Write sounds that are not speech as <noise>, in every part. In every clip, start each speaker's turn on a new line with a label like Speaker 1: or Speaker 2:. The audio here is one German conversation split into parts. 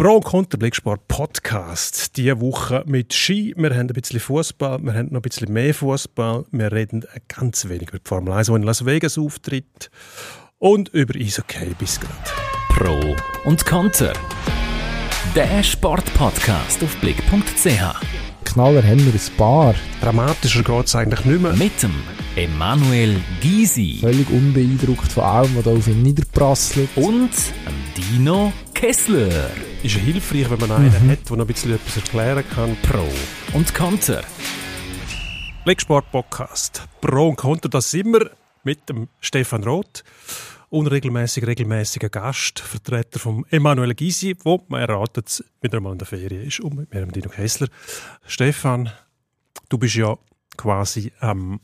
Speaker 1: Pro und Contra Blicksport Podcast. Diese Woche mit Ski. Wir haben ein bisschen Fußball, wir haben noch ein bisschen mehr Fußball. Wir reden ganz wenig über die Formel 1, die in Las Vegas auftritt. Und über Eishockey bis gerade.
Speaker 2: Pro und Contra. Der Sportpodcast auf blick.ch.
Speaker 3: Knaller haben wir ein paar.
Speaker 1: Dramatischer geht es eigentlich nicht mehr.
Speaker 2: Mit dem Emanuel Gysi
Speaker 3: Völlig unbeeindruckt von allem, was da auf ihn niederprasselt.
Speaker 2: und dem Dino Kessler.
Speaker 1: Ist ja hilfreich, wenn man einen hat, der noch ein bisschen etwas erklären kann.
Speaker 2: Pro und Contra.
Speaker 1: Blicksport Podcast. Pro und Contra, das sind wir mit dem Stefan Roth. Unregelmäßig regelmäßiger Gast, Vertreter von Emanuel Gysi, wo man erratet wieder einmal in der Ferien ist, und mit mir, Dino Kessler. Stefan, du bist ja quasi ähm,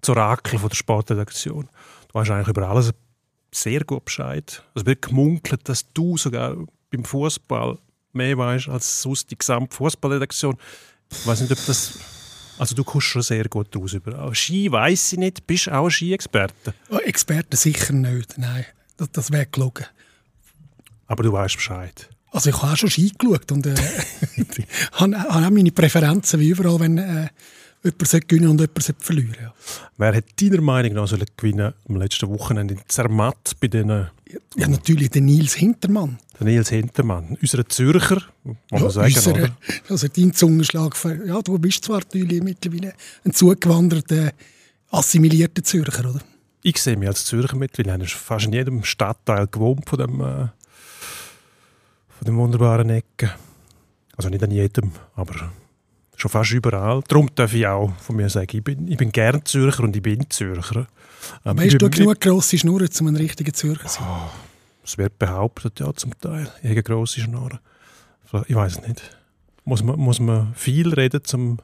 Speaker 1: zur Orakel von der Sportredaktion. Du weißt eigentlich über alles sehr gut Bescheid. Es wird gemunkelt, dass du sogar beim Fußball mehr weißt als sonst die gesamte Fußballredaktion. Ich weiß nicht, ob das. Also du kommst schon sehr gut aus überall. Ski weiß ich nicht. Bist du auch ein Ski-Experte?
Speaker 4: Oh, Experten sicher nicht, nein. Das, das wäre gelogen.
Speaker 1: Aber du weißt Bescheid.
Speaker 4: Also ich habe auch schon Ski geschaut und äh, <laughs> <laughs> habe, habe auch meine Präferenzen wie überall, wenn äh, jemand gewinnen und jemand verlieren ja.
Speaker 1: Wer hat deiner Meinung nach sollen gewinnen am letzten Wochenende in Zermatt bei äh,
Speaker 4: ja, natürlich der Nils Hintermann.
Speaker 1: den Nils Hintermann, unserer Zürcher, muss man sagen,
Speaker 4: unser,
Speaker 1: oder? <laughs>
Speaker 4: also dein Zungenschlag. Für, ja, du bist zwar natürlich mittlerweile ein zugewanderter, assimilierter Zürcher, oder?
Speaker 1: Ich sehe mich als Zürcher mittlerweile. Ich fast in jedem Stadtteil gewohnt von dem, äh, von dem wunderbaren Ecken. Also nicht an jedem, aber schon fast überall. Darum darf ich auch von mir sagen, ich bin, ich bin gern Zürcher und ich bin Zürcher. Ähm,
Speaker 4: Weißt du genug grosse Schnurren, um ein richtiger Zürcher zu sein?
Speaker 1: Es wird behauptet, ja, zum Teil. Ich habe grosse. Vielleicht- Ich weiß es nicht. Muss man, muss man viel reden, um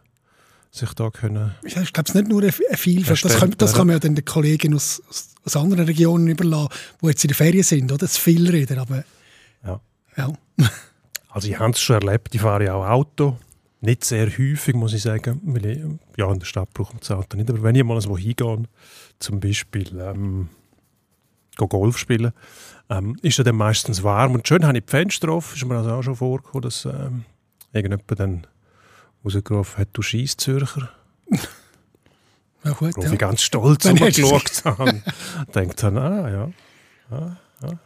Speaker 1: sich da können...
Speaker 4: Ich glaube, es ist nicht nur ein Vielfalt. Das, kann, das kann man ja dann den Kollegen aus, aus, aus anderen Regionen überlassen, die jetzt in der Ferien sind, oder? Das viel reden, aber
Speaker 1: Ja.
Speaker 4: ja.
Speaker 1: Also ich habe es schon erlebt, ich fahre ja auch Auto. Nicht sehr häufig, muss ich sagen, weil ich, ja, in der Stadt brauche ich das Auto nicht. Aber wenn ich mal wo hingehe, zum Beispiel ähm, go Golf spielen, ähm, ist ja dann meistens warm. Und schön habe ich die Fenster offen, ist mir also auch schon vorgekommen, dass ähm, irgendjemand dann rausgerufen hat, du scheiß Zürcher. <laughs>
Speaker 4: ja, gut,
Speaker 1: Worauf
Speaker 4: ja.
Speaker 1: ich ganz stolz <laughs>
Speaker 4: hast du-
Speaker 1: rumgeschaut habe. Denkt dann, ah ja.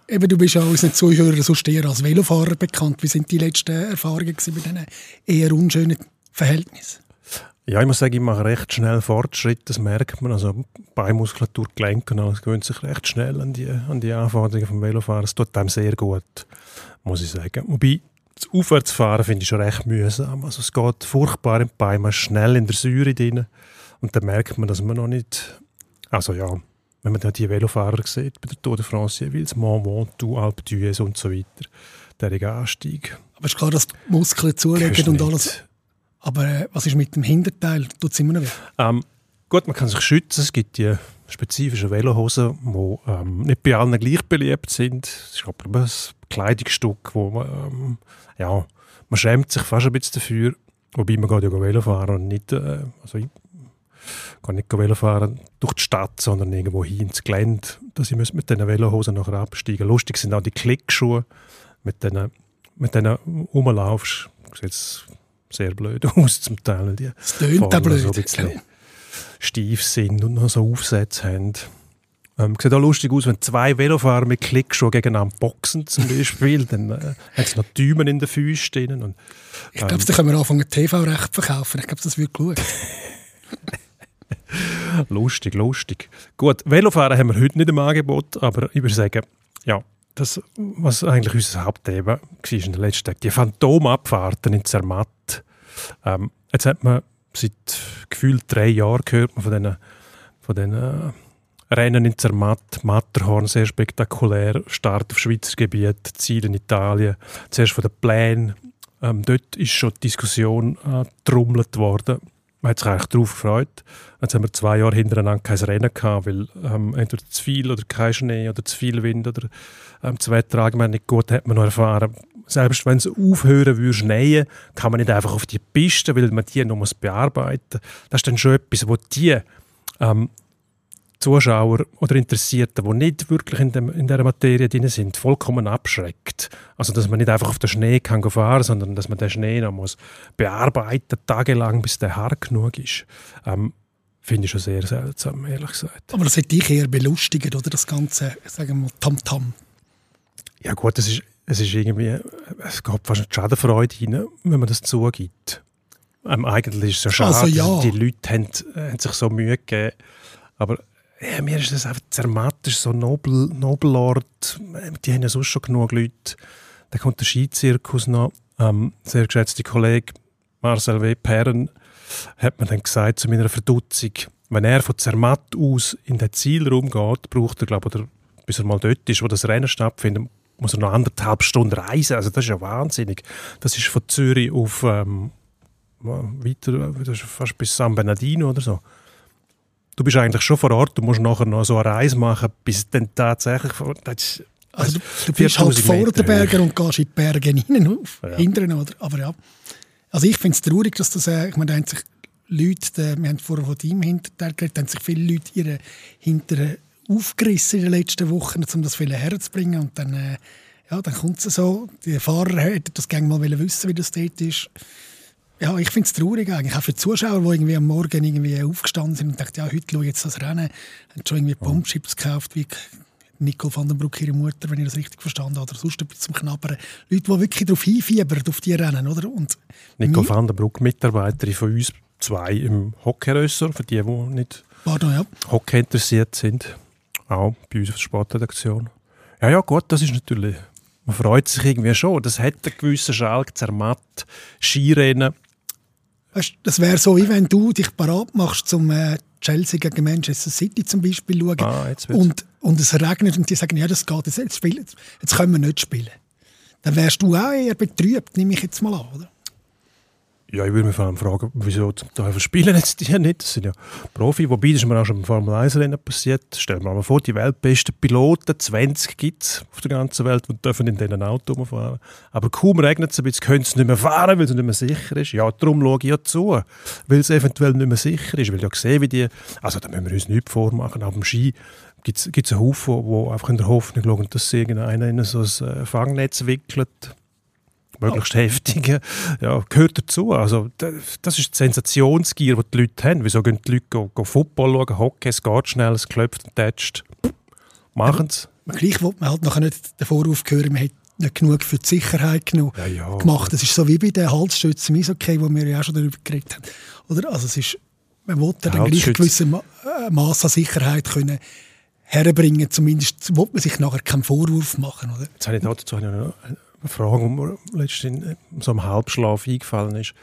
Speaker 4: Eben, du bist ja unseren Zuhörern sonst eher als Velofahrer bekannt. Wie sind die letzten Erfahrungen bei diesen eher unschönen Verhältnissen?
Speaker 1: Ja, ich muss sagen, ich mache recht schnell Fortschritt, das merkt man. Also Beinmuskulatur, Gelenke und alles gewöhnt sich recht schnell an die, an die Anforderungen vom Velofahren. Es tut einem sehr gut, muss ich sagen. Wobei, das Aufwärtsfahren finde ich schon recht mühsam. Also es geht furchtbar im Bein, man ist schnell in der Säure drin und dann merkt man, dass man noch nicht... Also ja, wenn man dann die Velofahrer sieht, bei der Tour de France jeweils, Mont Ventoux, Alpe d'Huez und so weiter, der Anstieg.
Speaker 4: Aber es ist klar, dass die Muskeln zulegen und alles. Aber äh, was ist mit dem Hinterteil? Tut es immer noch weh?
Speaker 1: Ähm, gut, man kann sich schützen. Es gibt die spezifischen Velohosen, die ähm, nicht bei allen gleich beliebt sind. Es ist aber ein Kleidungsstück, wo man, ähm, ja, man schämt sich fast ein bisschen dafür. Wobei man geht ja Velo fahren und nicht, äh, also ich kann nicht Velo fahren durch die Stadt, sondern irgendwo hin ins Gelände, dass ich mit diesen Velohosen nachher absteigen Lustig sind auch die Klickschuhe, mit denen, mit denen rumlaufst. Sieht sehr blöd <laughs> aus zum Teil. Die
Speaker 4: Es tönt auch blöd.
Speaker 1: So ein bisschen steif sind und noch so Aufsätze haben. Ähm, sieht auch lustig aus, wenn zwei Velofahrer mit Klickschuhen gegeneinander boxen zum Beispiel. <laughs> dann äh, haben sie noch Däumen in den Füßen stehen. Und,
Speaker 4: Ich glaube, da können wir anfangen, TV-Recht verkaufen. Ich glaube, das wird gut. <laughs>
Speaker 1: lustig, lustig. Gut, Velofahren haben wir heute nicht im Angebot, aber ich würde sagen, ja, das, was eigentlich unser Hauptthema war in den letzten Tagen, die Phantomabfahrten in Zermatt. Ähm, jetzt hat man seit gefühlt drei Jahren gehört man von diesen von den, äh, Rennen in Zermatt, Matterhorn, sehr spektakulär, Start auf Schweizer Gebiet, Ziel in Italien, zuerst von den Plänen. Ähm, dort ist schon die Diskussion äh, worden. Man hat sich eigentlich darauf gefreut. Jetzt haben wir zwei Jahre hintereinander kein Rennen gehabt, weil ähm, entweder zu viel oder kein Schnee oder zu viel Wind oder ähm, das Wetter allgemein nicht gut, hat man noch erfahren. Selbst wenn es aufhören würde schneien, kann man nicht einfach auf die Piste, weil man die noch bearbeiten muss. Das ist dann schon etwas, wo die ähm, Zuschauer oder Interessierten, die nicht wirklich in, dem, in dieser Materie drin sind, vollkommen abschreckt. Also, dass man nicht einfach auf den Schnee kann fahren sondern dass man den Schnee noch muss bearbeiten tagelang, bis der hart genug ist. Ähm, Finde ich schon sehr seltsam, ehrlich gesagt.
Speaker 4: Aber das hat dich eher belustigt, oder? Das ganze, sagen wir mal, Tamtam.
Speaker 1: Ja gut, es ist, es ist irgendwie, es geht fast eine Schadenfreude rein, wenn man das zugibt. Ähm, eigentlich ist es ja schade,
Speaker 4: Also ja.
Speaker 1: die Leute haben, haben sich so Mühe gegeben. Aber ja, mir ist das einfach zermatt, das ist so Nobel, Nobelort. Die haben ja sonst schon genug Leute. Dann kommt der Skizirkus noch. Ähm, sehr geschätzte Kollege Marcel W. Perren hat mir dann gesagt, zu meiner Verdutzung, wenn er von Zermatt aus in den Zielraum geht, braucht er, glaube ich, bis er mal dort ist, wo das Rennen stattfindet, muss er noch anderthalb Stunden reisen. Also das ist ja wahnsinnig. Das ist von Zürich auf ähm, weiter, das ist fast bis San Bernardino oder so. Du bist eigentlich schon vor Ort, du musst nachher noch so eine Reise machen, bis dann tatsächlich... Das
Speaker 4: Also du, du bist halt
Speaker 1: 4000
Speaker 4: vor
Speaker 1: Meter
Speaker 4: den Bergen und gehst in die Berge hinein auf,
Speaker 1: Ja.
Speaker 4: hinteren, oder? Aber ja. Also ich finde es traurig, dass das, äh, ich meine, da haben sich Leute, äh, wir haben vorher von deinem Hinterteil geredet, da haben sich viele Leute ihre Hinteren aufgerissen in den letzten Wochen, um das viele herzubringen und dann, äh, ja, dann kommt es so, die Fahrer hätten das gerne mal wissen, wie das dort ist. Ja, ich finde es traurig eigentlich, auch für die Zuschauer, die irgendwie am Morgen irgendwie aufgestanden sind und dachten, ja, heute schaue ich jetzt das Rennen, haben schon irgendwie Bombschips gekauft, wie Nicole van den Broek, ihre Mutter, wenn ich das richtig verstanden habe, oder sonst etwas zum Knabbern. Leute, die wirklich darauf hinfiebern, auf die Rennen, oder? Und
Speaker 1: Nico van der Broek, Mitarbeiterin von uns zwei im Hockeyrösser, für die, die nicht
Speaker 4: Pardon, ja.
Speaker 1: Hockey interessiert sind. Auch bei uns auf der Sportredaktion. Ja, ja, gut, das ist natürlich. Man freut sich irgendwie schon. Das hat einen gewissen Schalk, Zermatt, Skirennen.
Speaker 4: Weißt, das wäre so, wie wenn du dich parat machst, zum äh, Chelsea gegen Manchester City zum Beispiel schauen.
Speaker 1: Ah, jetzt
Speaker 4: und, und es regnet und die sagen, ja, das geht, jetzt, jetzt, spielen, jetzt können wir nicht spielen. Dann wärst du auch eher betrübt, nehme ich jetzt mal an, oder?
Speaker 1: Ja, ich würde mich vor allem fragen, wieso zum Teufel jetzt die nicht? Das sind ja Profi, wobei das ist mir auch schon im Formel 1 Rennen passiert. Stellen wir mal vor, die weltbesten Piloten, 20 gibt es auf der ganzen Welt, die dürfen in diesen Auto fahren. Aber kaum regnet es ein bisschen, können sie nicht mehr fahren, weil es nicht mehr sicher ist. Ja, darum schaue ich ja zu, weil es eventuell nicht mehr sicher ist. Weil ich ja sehe, wie die, also da müssen wir uns nichts vormachen, auf dem Ski gibt es einen Haufen, die einfach in der Hoffnung schauen, dass irgendeiner in so ein äh, Fangnetz wickelt möglichst heftige, ja, gehört dazu. Also, da- das ist die Sensationsgier, die die Leute haben. Wieso gehen die Leute go, go Football schauen, Hockey, es geht schnell, es klopft und tätscht. Machen sie.
Speaker 4: Aber Gleich will man halt nachher nicht den Vorwurf hören, man hat nicht genug für die Sicherheit genug
Speaker 1: Ja, ja,
Speaker 4: gemacht. Das ist so wie bei den Halsschützen im Eishockey, wo wir ja auch schon darüber geredet haben. Oder? Also es ist, man will ja dann gleich
Speaker 1: Halsschütze-
Speaker 4: gewisse Ma äh, Maß an Sicherheit können herbringen. Zumindest will man sich nachher keinen Vorwurf machen. Oder?
Speaker 1: Jetzt habe ich dazu noch eine Frage, die mir letztens in so einem Halbschlaf eingefallen ist.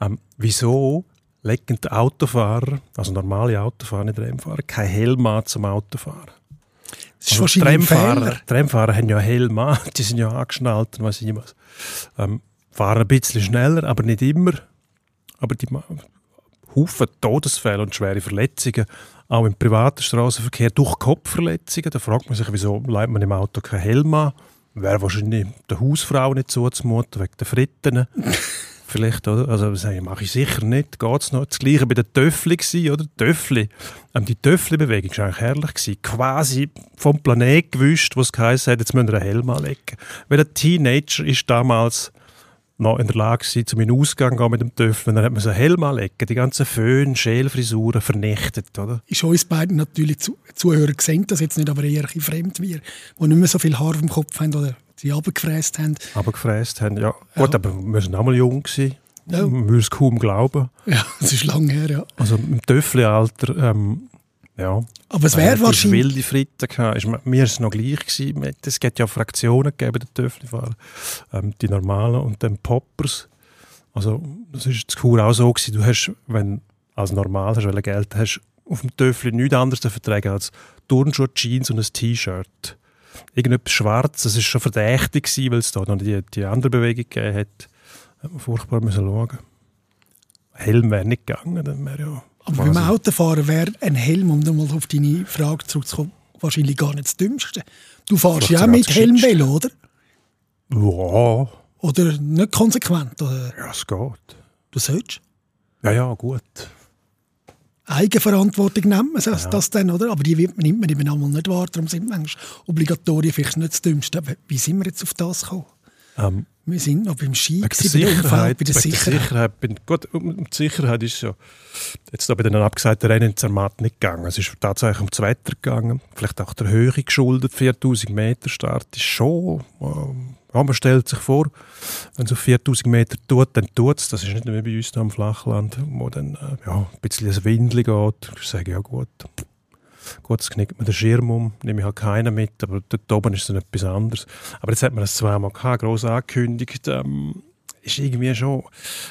Speaker 1: Ähm, wieso legen die Autofahrer, also normale Autofahrer, nicht Rennfahrer, kein Helm an zum Autofahren?
Speaker 4: Das ist
Speaker 1: Also Tramfahrer. Tramfahrer haben ja Helm an, <laughs> die sind ja angeschnallt und weiss ich nicht was. Ähm, fahren ein bisschen schneller, aber nicht immer. Aber die Haufen Todesfälle und schwere Verletzungen, auch im privaten Straßenverkehr durch Kopfverletzungen. Da fragt man sich, wieso leitet man im Auto keinen Helm an? Wäre wahrscheinlich der Hausfrau nicht zuzumuten, wegen der Fritten. <laughs> Vielleicht, oder? Also, das mache ich sicher nicht. Geht's noch? Das Gleiche bei den Töffli gsi, oder? Töffli. Ähm, die Töffli-Bewegung war eigentlich herrlich. Gewesen. Quasi vom Planet gewischt, wo es geheißen hat, jetzt müssen wir einen Helm anlegen. Weil ein Teenager ist damals noch in der Lage gewesen, zu meinem Ausgang gehen mit dem Töffel. Dann hat man so Helm anlegen, die ganzen Föhn, Schälfrisuren vernichtet, oder?
Speaker 4: Ist uns beiden natürlich zu, Zuhörer sehen das jetzt nicht, aber eher ein fremd wir, die nicht mehr so viel Haar auf dem Kopf haben oder die runtergefräst haben.
Speaker 1: Aber gefräst haben, ja. Gut, aber wir sind auch mal jung gewesen.
Speaker 4: Ja.
Speaker 1: Man würde es kaum glauben.
Speaker 4: Ja, das ist lange her, ja.
Speaker 1: Also im Töffli-Alter, ähm, ja.
Speaker 4: Aber es wäre
Speaker 1: relativ
Speaker 4: wahrscheinlich...
Speaker 1: wilde Fritten gehabt. Mir- ist es noch gleich gewesen. Es gibt ja Fraktionen gegeben, der Töfflifahrer. Ähm, die normalen und dann Poppers. Also das ist in Chur auch so gewesen. Du hast, wenn du als normal hast, weil Geld hast, auf dem Töffli nichts anderes zu vertragen als Turnschuhe, Jeans und ein T-Shirt. Irgendetwas Schwarzes. Es war schon verdächtig, gewesen, weil es da noch die, die andere Bewegung gegeben hat. Hat man furchtbar müssen schauen. Helm wäre nicht gegangen, dann wäre ja
Speaker 4: Aber beim Autofahren wäre ein Helm, um nochmal auf deine Frage zurückzukommen, wahrscheinlich gar nicht das Dümmste. Du fährst
Speaker 1: Vielleicht
Speaker 4: ja auch mit
Speaker 1: das
Speaker 4: Helmvelo, oder?
Speaker 1: Ja,
Speaker 4: Oder nicht konsequent? Oder
Speaker 1: ja, es geht.
Speaker 4: du sollst?
Speaker 1: Ja, ja, gut.
Speaker 4: Eigenverantwortung nennt man das, das dann, oder? Aber die nimmt man eben einmal nicht wahr, darum sind manchmal Obligatorien vielleicht nicht das Dümmste. Aber wie sind wir jetzt auf das gekommen?
Speaker 1: Ähm,
Speaker 4: Wir sind noch beim Ski, gewesen, bei der
Speaker 1: Sicherheit.
Speaker 4: bei der Sicherheit.
Speaker 1: Sicherheit bin, gut, um die Sicherheit ist ja jetzt da bei den abgesagten Rennen in Zermatt nicht gegangen. Es ist tatsächlich ums Wetter gegangen. Vielleicht auch der Höhe geschuldet. 4000 Meter Start ist schon. Ähm, ja, man stellt sich vor, wenn es auf 4000 Meter tut, dann tut es. Das ist nicht wie bei uns hier am Flachland, wo dann äh, ja, ein bisschen ein Windel geht. Ich sage, ja gut, Gut, jetzt knickt man den Schirm um, nehme ich halt keinen mit, aber dort oben ist es etwas anderes. Aber jetzt hat man das zweimal gehabt, gross angekündigt. Ähm, ist irgendwie schon,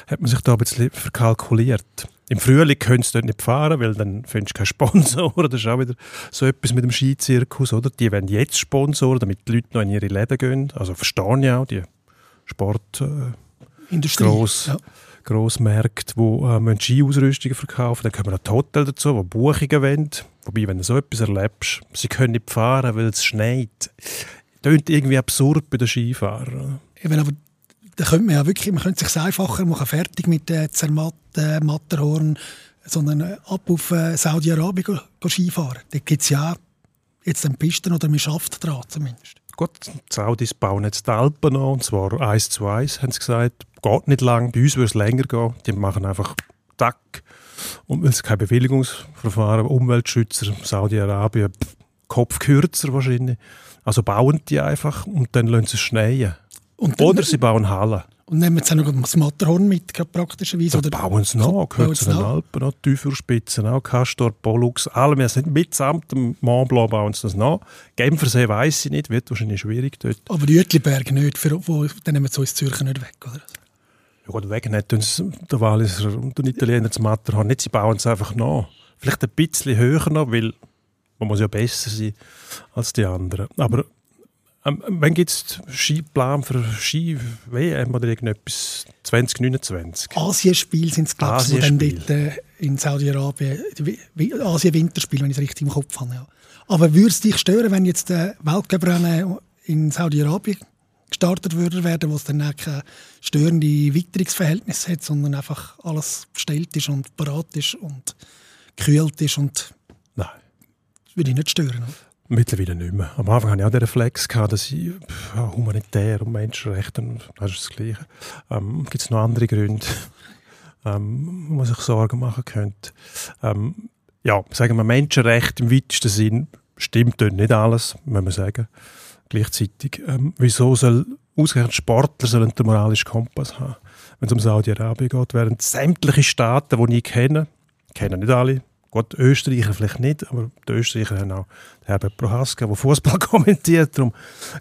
Speaker 1: hat man sich da ein bisschen verkalkuliert. Im Frühling können sie dort nicht fahren, weil dann findest du keinen Sponsor. <laughs> Das ist auch wieder so etwas mit dem Skizirkus, oder? Die wollen jetzt Sponsoren, damit die Leute noch in ihre Läden gehen. Also verstehe ich auch, die Sport... Äh, gross,
Speaker 4: Ja.
Speaker 1: Grossmärkte, die äh, Skiausrüstungen verkaufen Dann kommen noch die Hotels dazu, die Buchungen wollen. Wobei, wenn du so etwas erlebst, sie können nicht fahren, weil es schneit. Tönt irgendwie absurd bei den Skifahrern.
Speaker 4: Eben, aber da könnte man ja wirklich, man könnte sich einfacher machen, fertig mit äh, Zermatt, äh, Matterhorn, sondern äh, ab auf äh, Saudi-Arabien Skifahren. Da gibt es ja jetzt den Pisten oder man schafft dran zumindest.
Speaker 1: Gut, die Saudis bauen jetzt die Alpen an, und zwar eins zu eins, haben sie gesagt. Geht nicht lang, bei uns würde es länger gehen. Die machen einfach Tack. Und es kein Bewilligungsverfahren, Umweltschützer, Saudi-Arabien, Kopf kürzer wahrscheinlich. Also bauen die einfach und dann lassen sie es schneien. Oder sie bauen Hallen.
Speaker 4: Und nehmen jetzt auch noch das Matterhorn mit, praktischerweise.
Speaker 1: Da bauen sie noch, gehört
Speaker 4: sie
Speaker 1: zu den? Alpen, noch Teufelspitzen, auch Castor, Pollux, alle. Wir sind mitsamt dem Mont Blanc bauen sie das noch. Genfersee weiss ich nicht, wird wahrscheinlich schwierig dort.
Speaker 4: Aber Jütliberg nicht, für, wo, dann nehmen sie uns Zürcher nicht weg, oder?
Speaker 1: Ja, gut, sie der Walliser und den Italiener das Matterhorn nicht, sie bauen es einfach nach. Vielleicht ein bisschen höher noch, weil man muss ja besser sein als die anderen. Aber ähm, wann gibt es Skiplan für Ski-WM oder irgendetwas? 2029?
Speaker 4: Asienspiele sind es, glaube ich, dann
Speaker 1: Asienspiel.
Speaker 4: dort äh, in Saudi-Arabien, Asien-Winterspiel, wenn ich es richtig im Kopf habe. Ja. Aber würde es dich stören, wenn jetzt der Weltcuprennen in Saudi-Arabien gestartet würde werden, wo es dann auch keine störende Witterungsverhältnisse hat, sondern einfach alles bestellt ist und parat ist und gekühlt ist und
Speaker 1: Nein.
Speaker 4: das würde ich nicht stören. Oder?
Speaker 1: Mittlerweile nicht mehr. Am Anfang hatte ich auch den Reflex, gehabt, dass ich ja, humanitär und Menschenrechte, und das ist das Gleiche. Ähm, Gibt es noch andere Gründe, <laughs> ähm, wo man sich Sorgen machen könnte? Ähm, ja, sagen wir, Menschenrechte im weitesten Sinn stimmt dort nicht alles, muss man sagen. Gleichzeitig, ähm, wieso soll ausgerechnet Sportler sollen den moralischen Kompass haben? Wenn es um Saudi-Arabien geht, während sämtliche Staaten, die ich kenne, kennen nicht alle, Gut, Österreicher vielleicht nicht, aber die Österreicher haben auch Herbert Prohaska, der Fußball <laughs> kommentiert, darum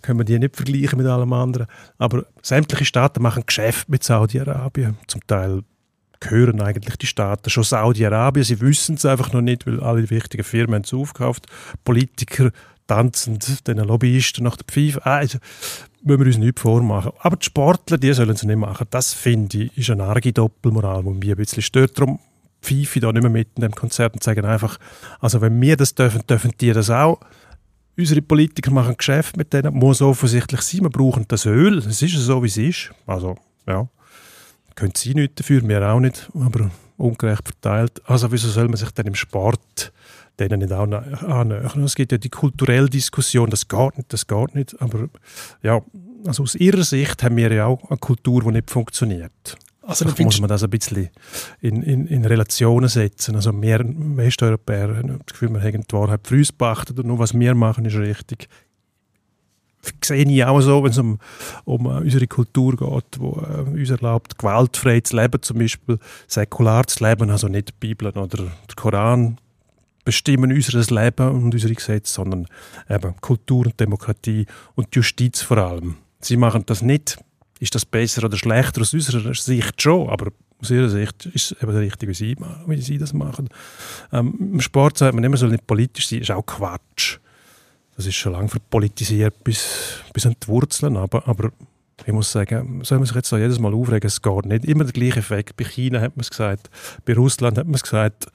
Speaker 1: können wir die nicht vergleichen mit allem anderen. Aber sämtliche Staaten machen Geschäft mit Saudi-Arabien. Zum Teil gehören eigentlich die Staaten schon Saudi-Arabien. Sie wissen es einfach noch nicht, weil alle wichtigen Firmen es aufgekauft. Politiker tanzen den Lobbyisten nach der Pfeife. Also, müssen wir uns nicht vormachen. Aber die Sportler, die sollen es nicht machen. Das, finde ich, ist eine arge Doppelmoral, die mich ein bisschen stört. Darum pfeife ich da nicht mehr mit in dem Konzert und sagen einfach, also wenn wir das dürfen, dürfen die das auch. Unsere Politiker machen Geschäft mit denen, muss offensichtlich sein, wir brauchen das Öl, es ist so, wie es ist. Also, ja, können sie nichts dafür, wir auch nicht, aber ungerecht verteilt. Also wieso soll man sich dann im Sport denen nicht auch annähern? Es gibt ja die kulturelle Diskussion, das geht nicht, das geht nicht, aber ja, also aus ihrer Sicht haben wir ja auch eine Kultur, die nicht funktioniert.
Speaker 4: Also,
Speaker 1: Vielleicht muss man das ein bisschen in, in, in Relationen setzen. Also wir Westeuropäer haben das Gefühl, wir haben die Wahrheit für uns beachtet und nur was wir machen, ist richtig. Sehe ich auch so, wenn es um, um äh, unsere Kultur geht, wo äh, uns erlaubt, gewaltfrei zu leben, zum Beispiel säkular zu leben, also nicht die Bibel oder der Koran bestimmen unser Leben und unsere Gesetze, sondern eben Kultur und Demokratie und die Justiz vor allem. Sie machen das nicht. Ist das besser oder schlechter aus unserer Sicht schon, aber aus ihrer Sicht ist es eben richtig, wie sie, wie sie das machen. Ähm, Im Sport sagt man immer, soll nicht politisch sein, ist auch Quatsch. Das ist schon lange verpolitisiert bis, bis an die Wurzeln, aber, aber ich muss sagen, soll man sich jetzt da jedes Mal aufregen, es geht nicht. Immer der gleiche Effekt. Bei China hat man es gesagt, bei Russland hat man es gesagt,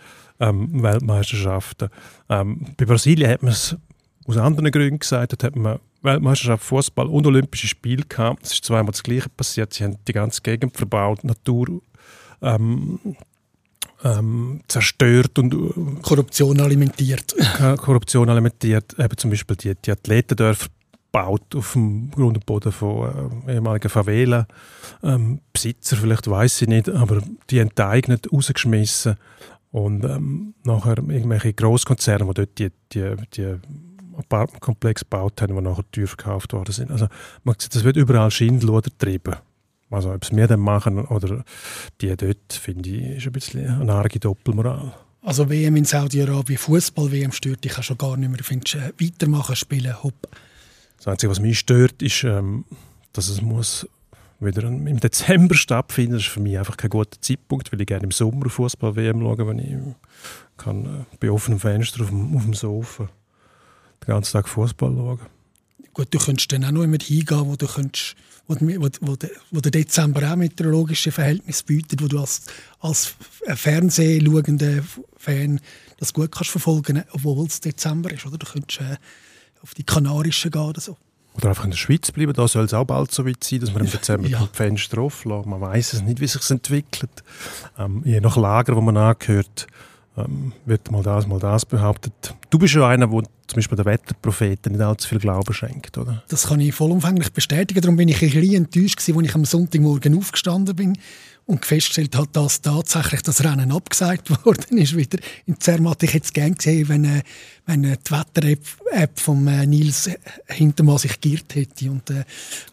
Speaker 1: ähm, Weltmeisterschaften. Ähm, bei Brasilien hat man es aus anderen Gründen gesagt, dort hat man Weltmeisterschaft Fußball und Olympische Spiele gehabt. Es ist zweimal das Gleiche passiert. Sie haben die ganze Gegend verbaut, Natur ähm, ähm, zerstört und äh,
Speaker 4: Korruption alimentiert.
Speaker 1: Korruption alimentiert. Eben zum Beispiel die, die Athletendörfer baut auf dem Grund und Boden von äh, ehemaligen Favela. Ähm, Besitzer vielleicht, weiß ich nicht, aber die enteignet, rausgeschmissen und ähm, nachher irgendwelche Großkonzerne, die dort die, die, die Apartmentkomplex gebaut haben, die nachher teuer verkauft worden sind. Also man sieht, das wird überall Schindluder getrieben. Also ob es wir dann machen oder die dort, finde ich, ist ein bisschen eine arge Doppelmoral.
Speaker 4: Also WM in Saudi-Arabien, Fußball-WM stört dich schon gar nicht mehr. Du findest äh, weitermachen, spielen, hopp.
Speaker 1: Das Einzige, was mich stört, ist, ähm, dass es muss wieder im Dezember stattfinden. Das ist für mich einfach kein guter Zeitpunkt, weil ich gerne im Sommer Fußball-WM schaue, wenn ich kann, äh, bei offenem Fenster auf dem, auf dem Sofa den ganzen Tag Fußball schauen.
Speaker 4: Gut, du könntest dann auch noch immer hingehen, wo du könntest, wo, wo, wo, wo der Dezember auch meteorologische Verhältnisse bietet, wo du als, als Fernsehschauender Fan das gut kannst verfolgen, obwohl es Dezember ist. Oder? Du könntest äh, auf die Kanarischen gehen oder so.
Speaker 1: Oder einfach in der Schweiz bleiben, da soll es auch bald so weit sein, dass man im Dezember ja. die Fenster offen. Man weiß es nicht, wie sich entwickelt. Ähm, je nach Lager, wo man angehört, ähm, wird mal das, mal das behauptet. Du bist ja einer, der zum Beispiel der Wetterpropheten nicht allzu viel Glauben schenkt, oder?
Speaker 4: Das kann ich vollumfänglich bestätigen. Darum bin ich ein bisschen enttäuscht als ich am Sonntagmorgen aufgestanden bin und festgestellt habe, dass tatsächlich das Rennen abgesagt <laughs> worden ist. Wieder. In Zermatt ich es gerne gesehen, wenn, äh, wenn äh, die Wetter-App von äh, Nils Hintermann sich geirrt hätte und äh,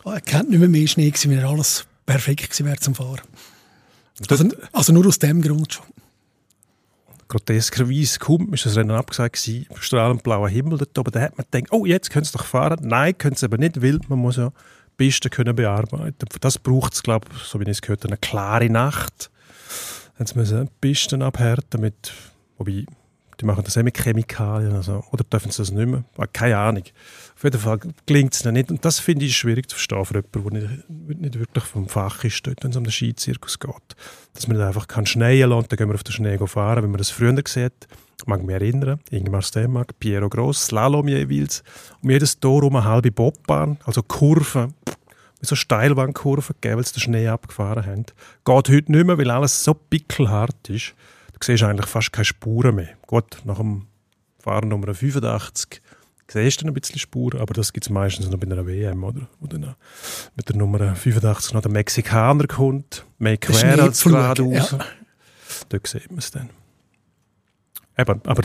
Speaker 4: er kennt nicht mehr, mehr Schnee gewesen, wenn alles perfekt gewesen wäre zum Fahren. Also, also nur aus dem Grund schon
Speaker 1: groteskerweise kaum ist das Rennen abgesagt gewesen, strahlend blauer Himmel dort oben. Da hat man gedacht, oh, jetzt können sie doch fahren. Nein, können sie aber nicht, weil man muss ja Pisten können bearbeiten. Das braucht es, glaube so wie ich es gehört eine klare Nacht. Dann müssen Pisten abhärten, damit, wobei die machen das auch mit Chemikalien. Also, oder dürfen sie das nicht mehr? Ah, keine Ahnung. Auf jeden Fall gelingt es nicht. Und das finde ich schwierig zu verstehen für jemanden, der nicht, nicht wirklich vom Fach ist, wenn es um den Skizirkus geht. Dass man nicht einfach kann schneien lassen dann gehen wir auf den Schnee fahren, wie man das früher sieht. Ich mag mich erinnern, Ingmar Stenmark, Piero Gross, Slalom jeweils. Um jedes Tor um eine halbe Bobbahn, also Kurven, mit so Steilwandkurven, weil sie den Schnee abgefahren haben. Geht heute nicht mehr, weil alles so pickelhart ist siehst eigentlich fast keine Spuren mehr. Gut, nach dem Fahren Nummer 85 siehst du ein bisschen Spuren, aber das gibt es meistens noch bei einer WM, oder? Wo dann mit der Nummer 85 noch der Mexikaner kommt, mehr quer als geradeaus. Ja. Dort sieht man es dann. Eben, aber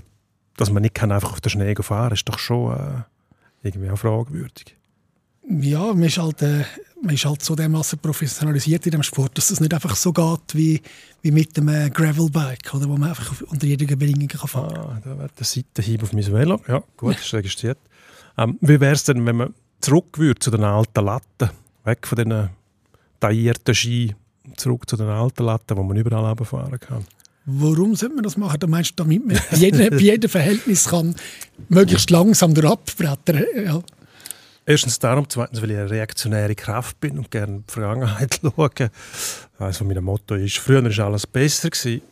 Speaker 1: dass man nicht kann einfach auf den Schnee fahren kann, ist doch schon äh, irgendwie auch fragwürdig.
Speaker 4: Ja, man ist halt, äh, man ist halt so dermaßen professionalisiert in dem Sport, dass es nicht einfach so geht wie, wie mit dem äh, Gravelbike, oder, wo man einfach unter jeder Bedingung kann fahren kann.
Speaker 1: Ah, da wäre der Seitenhieb auf mein Velo. Ja, gut, ist registriert. Ähm, wie wäre es denn, wenn man zurück würde zu den alten Latten, weg von den taillierten Ski, zurück zu den alten Latten, wo man überall fahren kann?
Speaker 4: Warum sollte man das machen? Du meinst, damit man bei jedem, Verhältnis kann möglichst langsam durchabbrettern ja.
Speaker 1: Erstens darum, zweitens, weil ich eine reaktionäre Kraft bin und gerne die Vergangenheit <laughs> schaue. Also mein Motto ist, früher war alles besser. Gewesen.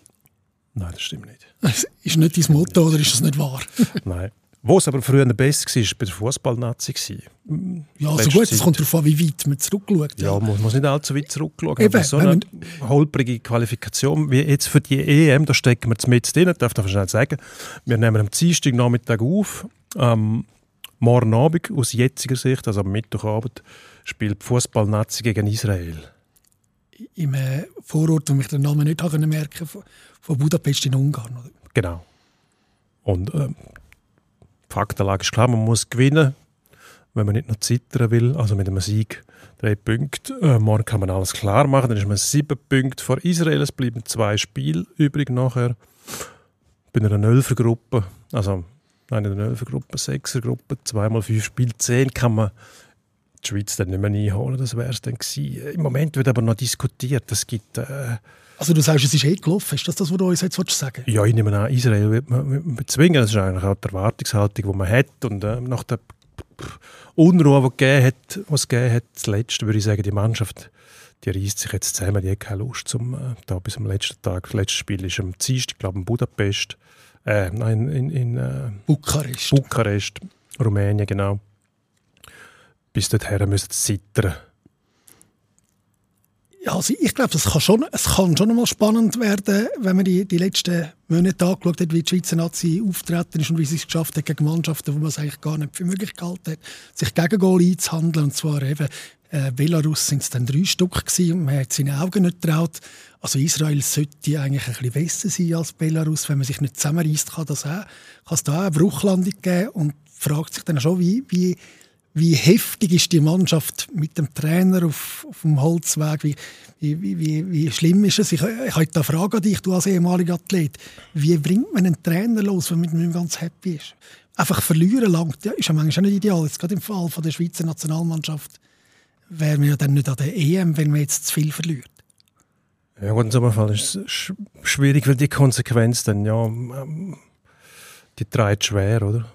Speaker 1: Nein, das stimmt nicht.
Speaker 4: Das <laughs> ist nicht dein Motto oder ist das nicht wahr?
Speaker 1: Nein. Wo es aber früher besser war, war bei der Fußballnazi.
Speaker 4: Ja, also gut, es kommt darauf an, wie weit man zurückschaut.
Speaker 1: Ja, ja man muss nicht allzu weit zurückschauen. Eben, aber so eine holprige Qualifikation wie jetzt für die EM, da stecken wir mit drin, darf ich schnell sagen. Wir nehmen am Dienstag Nachmittag auf. Ähm, Morgen Abend, aus jetziger Sicht, also am Mittwochabend, spielt Fußball-Nazi gegen Israel.
Speaker 4: Im äh, Vorort, wo ich den Namen nicht merken von Budapest in Ungarn. Oder?
Speaker 1: Genau. Und äh, die Faktenlage ist klar, man muss gewinnen, wenn man nicht noch zittern will. Also mit einem Sieg drei Punkte. Äh, morgen kann man alles klar machen. Dann ist man sieben Punkte vor Israel. Es bleiben zwei Spiele übrig nachher. Bei einer Nölfergruppe, also eine der Gruppe, Sechser Gruppe, zweimal fünf Spiele, zehn kann man die Schweiz dann nicht mehr einholen. Das wäre es dann gewesen. Im Moment wird aber noch diskutiert. Es gibt... Äh,
Speaker 4: also du sagst, es ist eh gelaufen. Ist das das, was du uns jetzt sagen willst?
Speaker 1: Ja, ich nehme an, Israel wird man bezwingen. Das ist eigentlich auch die Erwartungshaltung, die man hat. Und äh, nach der Unruhe, die, gegeben hat, es gegeben hat, das Letzte, würde ich sagen, die Mannschaft die reißt sich jetzt zusammen, die hat keine Lust, zum, äh, da bis am letzten Tag. Das letzte Spiel ist am Dienstag, ich glaube in Budapest. Äh, nein, in, in äh,
Speaker 4: Bukarest.
Speaker 1: Bukarest, Rumänien, genau. Bis dorthin müssen sie zittern.
Speaker 4: Ja, also ich glaube, es kann schon, es kann schon mal spannend werden, wenn man die, die letzten Monate angeschaut hat, wie die Schweizer Nazi auftreten ist und wie sie es geschafft hat gegen Mannschaften, wo man es eigentlich gar nicht für möglich gehalten hat, sich gegen Goal einzuhandeln. Und zwar eben äh, Belarus sind es dann drei Stück gewesen und man hat seinen Augen nicht getraut. Also Israel sollte eigentlich ein bisschen besser sein als Belarus, wenn man sich nicht zusammenreißt, kann das auch, kann es da auch eine Bruchlandung geben und fragt sich dann schon, wie, wie wie heftig ist die Mannschaft mit dem Trainer auf, auf dem Holzweg? Wie, wie, wie, wie schlimm ist es? Ich, ich habe eine Frage an dich, du als ehemaliger Athlet. Wie bringt man einen Trainer los, wenn man mit ihm ganz happy ist? Einfach verlieren langt, ja, ist ja manchmal nicht ideal. Jetzt gerade im Fall von der Schweizer Nationalmannschaft wären wir ja dann nicht an der EM, wenn man jetzt zu viel verliert.
Speaker 1: Ja, gut, in so einem Fall ist es schwierig, weil die Konsequenz dann, ja, ähm, die trägt schwer, oder?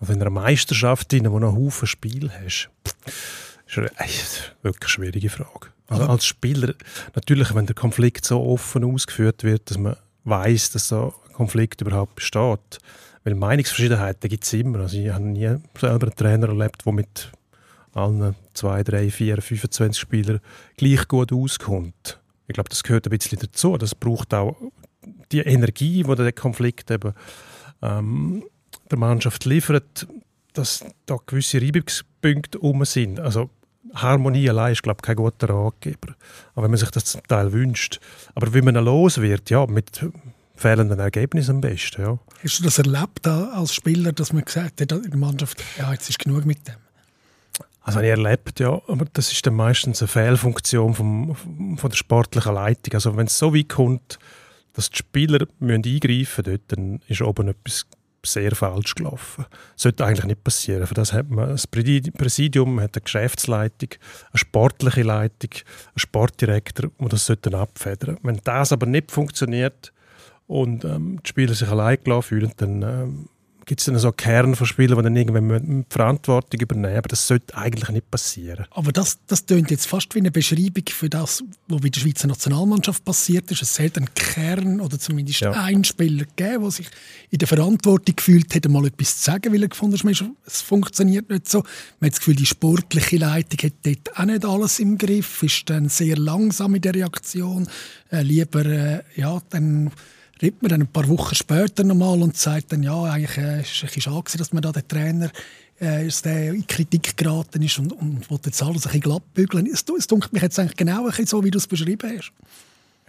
Speaker 1: Also in einer Meisterschaft, in der du noch Haufen Spiel hast, ist eine, wirklich eine schwierige Frage. Also als Spieler, natürlich, wenn der Konflikt so offen ausgeführt wird, dass man weiß, dass so ein Konflikt überhaupt besteht. Weil Meinungsverschiedenheiten gibt es immer. Also ich habe nie selber einen Trainer erlebt, der mit allen 2, 3, 4, 25 Spielern gleich gut auskommt. Ich glaube, das gehört ein bisschen dazu. Das braucht auch die Energie, die der Konflikt eben ähm, der Mannschaft liefert, dass da gewisse Reibungspunkte um sind. Also Harmonie allein ist, glaube ich, kein guter Ratgeber. Aber wenn man sich das zum Teil wünscht. Aber wie man los wird, ja, mit fehlenden Ergebnissen am besten, ja.
Speaker 4: Hast du das erlebt als Spieler, dass man gesagt hat in der Mannschaft, ja, jetzt ist genug mit dem?
Speaker 1: Also ich erlebt, ja, aber das ist dann meistens eine Fehlfunktion vom, von der sportlichen Leitung. Also wenn es so weit kommt, dass die Spieler müssen eingreifen müssen, dann ist oben etwas sehr falsch gelaufen. Das sollte eigentlich nicht passieren. Für das hat man das Präsidium, hat eine Geschäftsleitung, eine sportliche Leitung, einen Sportdirektor, die das abfedern Wenn das aber nicht funktioniert und ähm, die Spieler sich allein gelassen fühlen, dann ähm, gibt es dann so Kern von Spielern, die dann irgendwann die Verantwortung übernehmen. Aber das sollte eigentlich nicht passieren.
Speaker 4: Aber das, das klingt jetzt fast wie eine Beschreibung für das, was bei der Schweizer Nationalmannschaft passiert ist. Es hat einen Kern oder zumindest ja. einen Spieler gegeben, der sich in der Verantwortung gefühlt hat, mal etwas zu sagen, weil er gefunden hat, es funktioniert nicht so. Man hat das Gefühl, die sportliche Leitung hat dort auch nicht alles im Griff, ist dann sehr langsam in der Reaktion. Äh, lieber, äh, ja, dann redet man dann ein paar Wochen später nochmal und sagt dann, ja, eigentlich äh, ist es schade dass man da der Trainer äh, der in Kritik geraten ist und, und will jetzt alles ein bisschen glatt bügeln. Es, es dunkelt mich jetzt eigentlich genau ein so, wie du es beschrieben hast.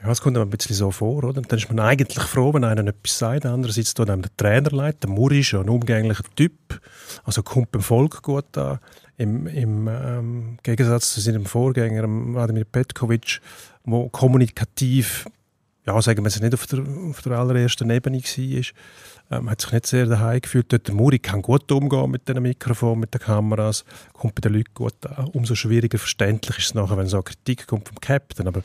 Speaker 1: Ja, es kommt einem ein bisschen so vor, oder? Und dann ist man eigentlich froh, wenn einer etwas sagt. Andererseits tut einem der Trainer leid. Der Muri ist ja ein umgänglicher Typ. Also kommt beim Volk gut an. Im, im ähm, Gegensatz zu seinem Vorgänger, Vladimir Petkovic, der kommunikativ ja, sagen wir es nicht auf der, auf der allerersten Ebene war. Ähm, hat sich nicht sehr daheim gefühlt. Dort der Muri kann gut umgehen mit dem Mikrofon, mit den Kameras, kommt bei den Leuten gut an. Umso schwieriger verständlich ist es nachher, wenn so eine Kritik kommt vom Captain. Aber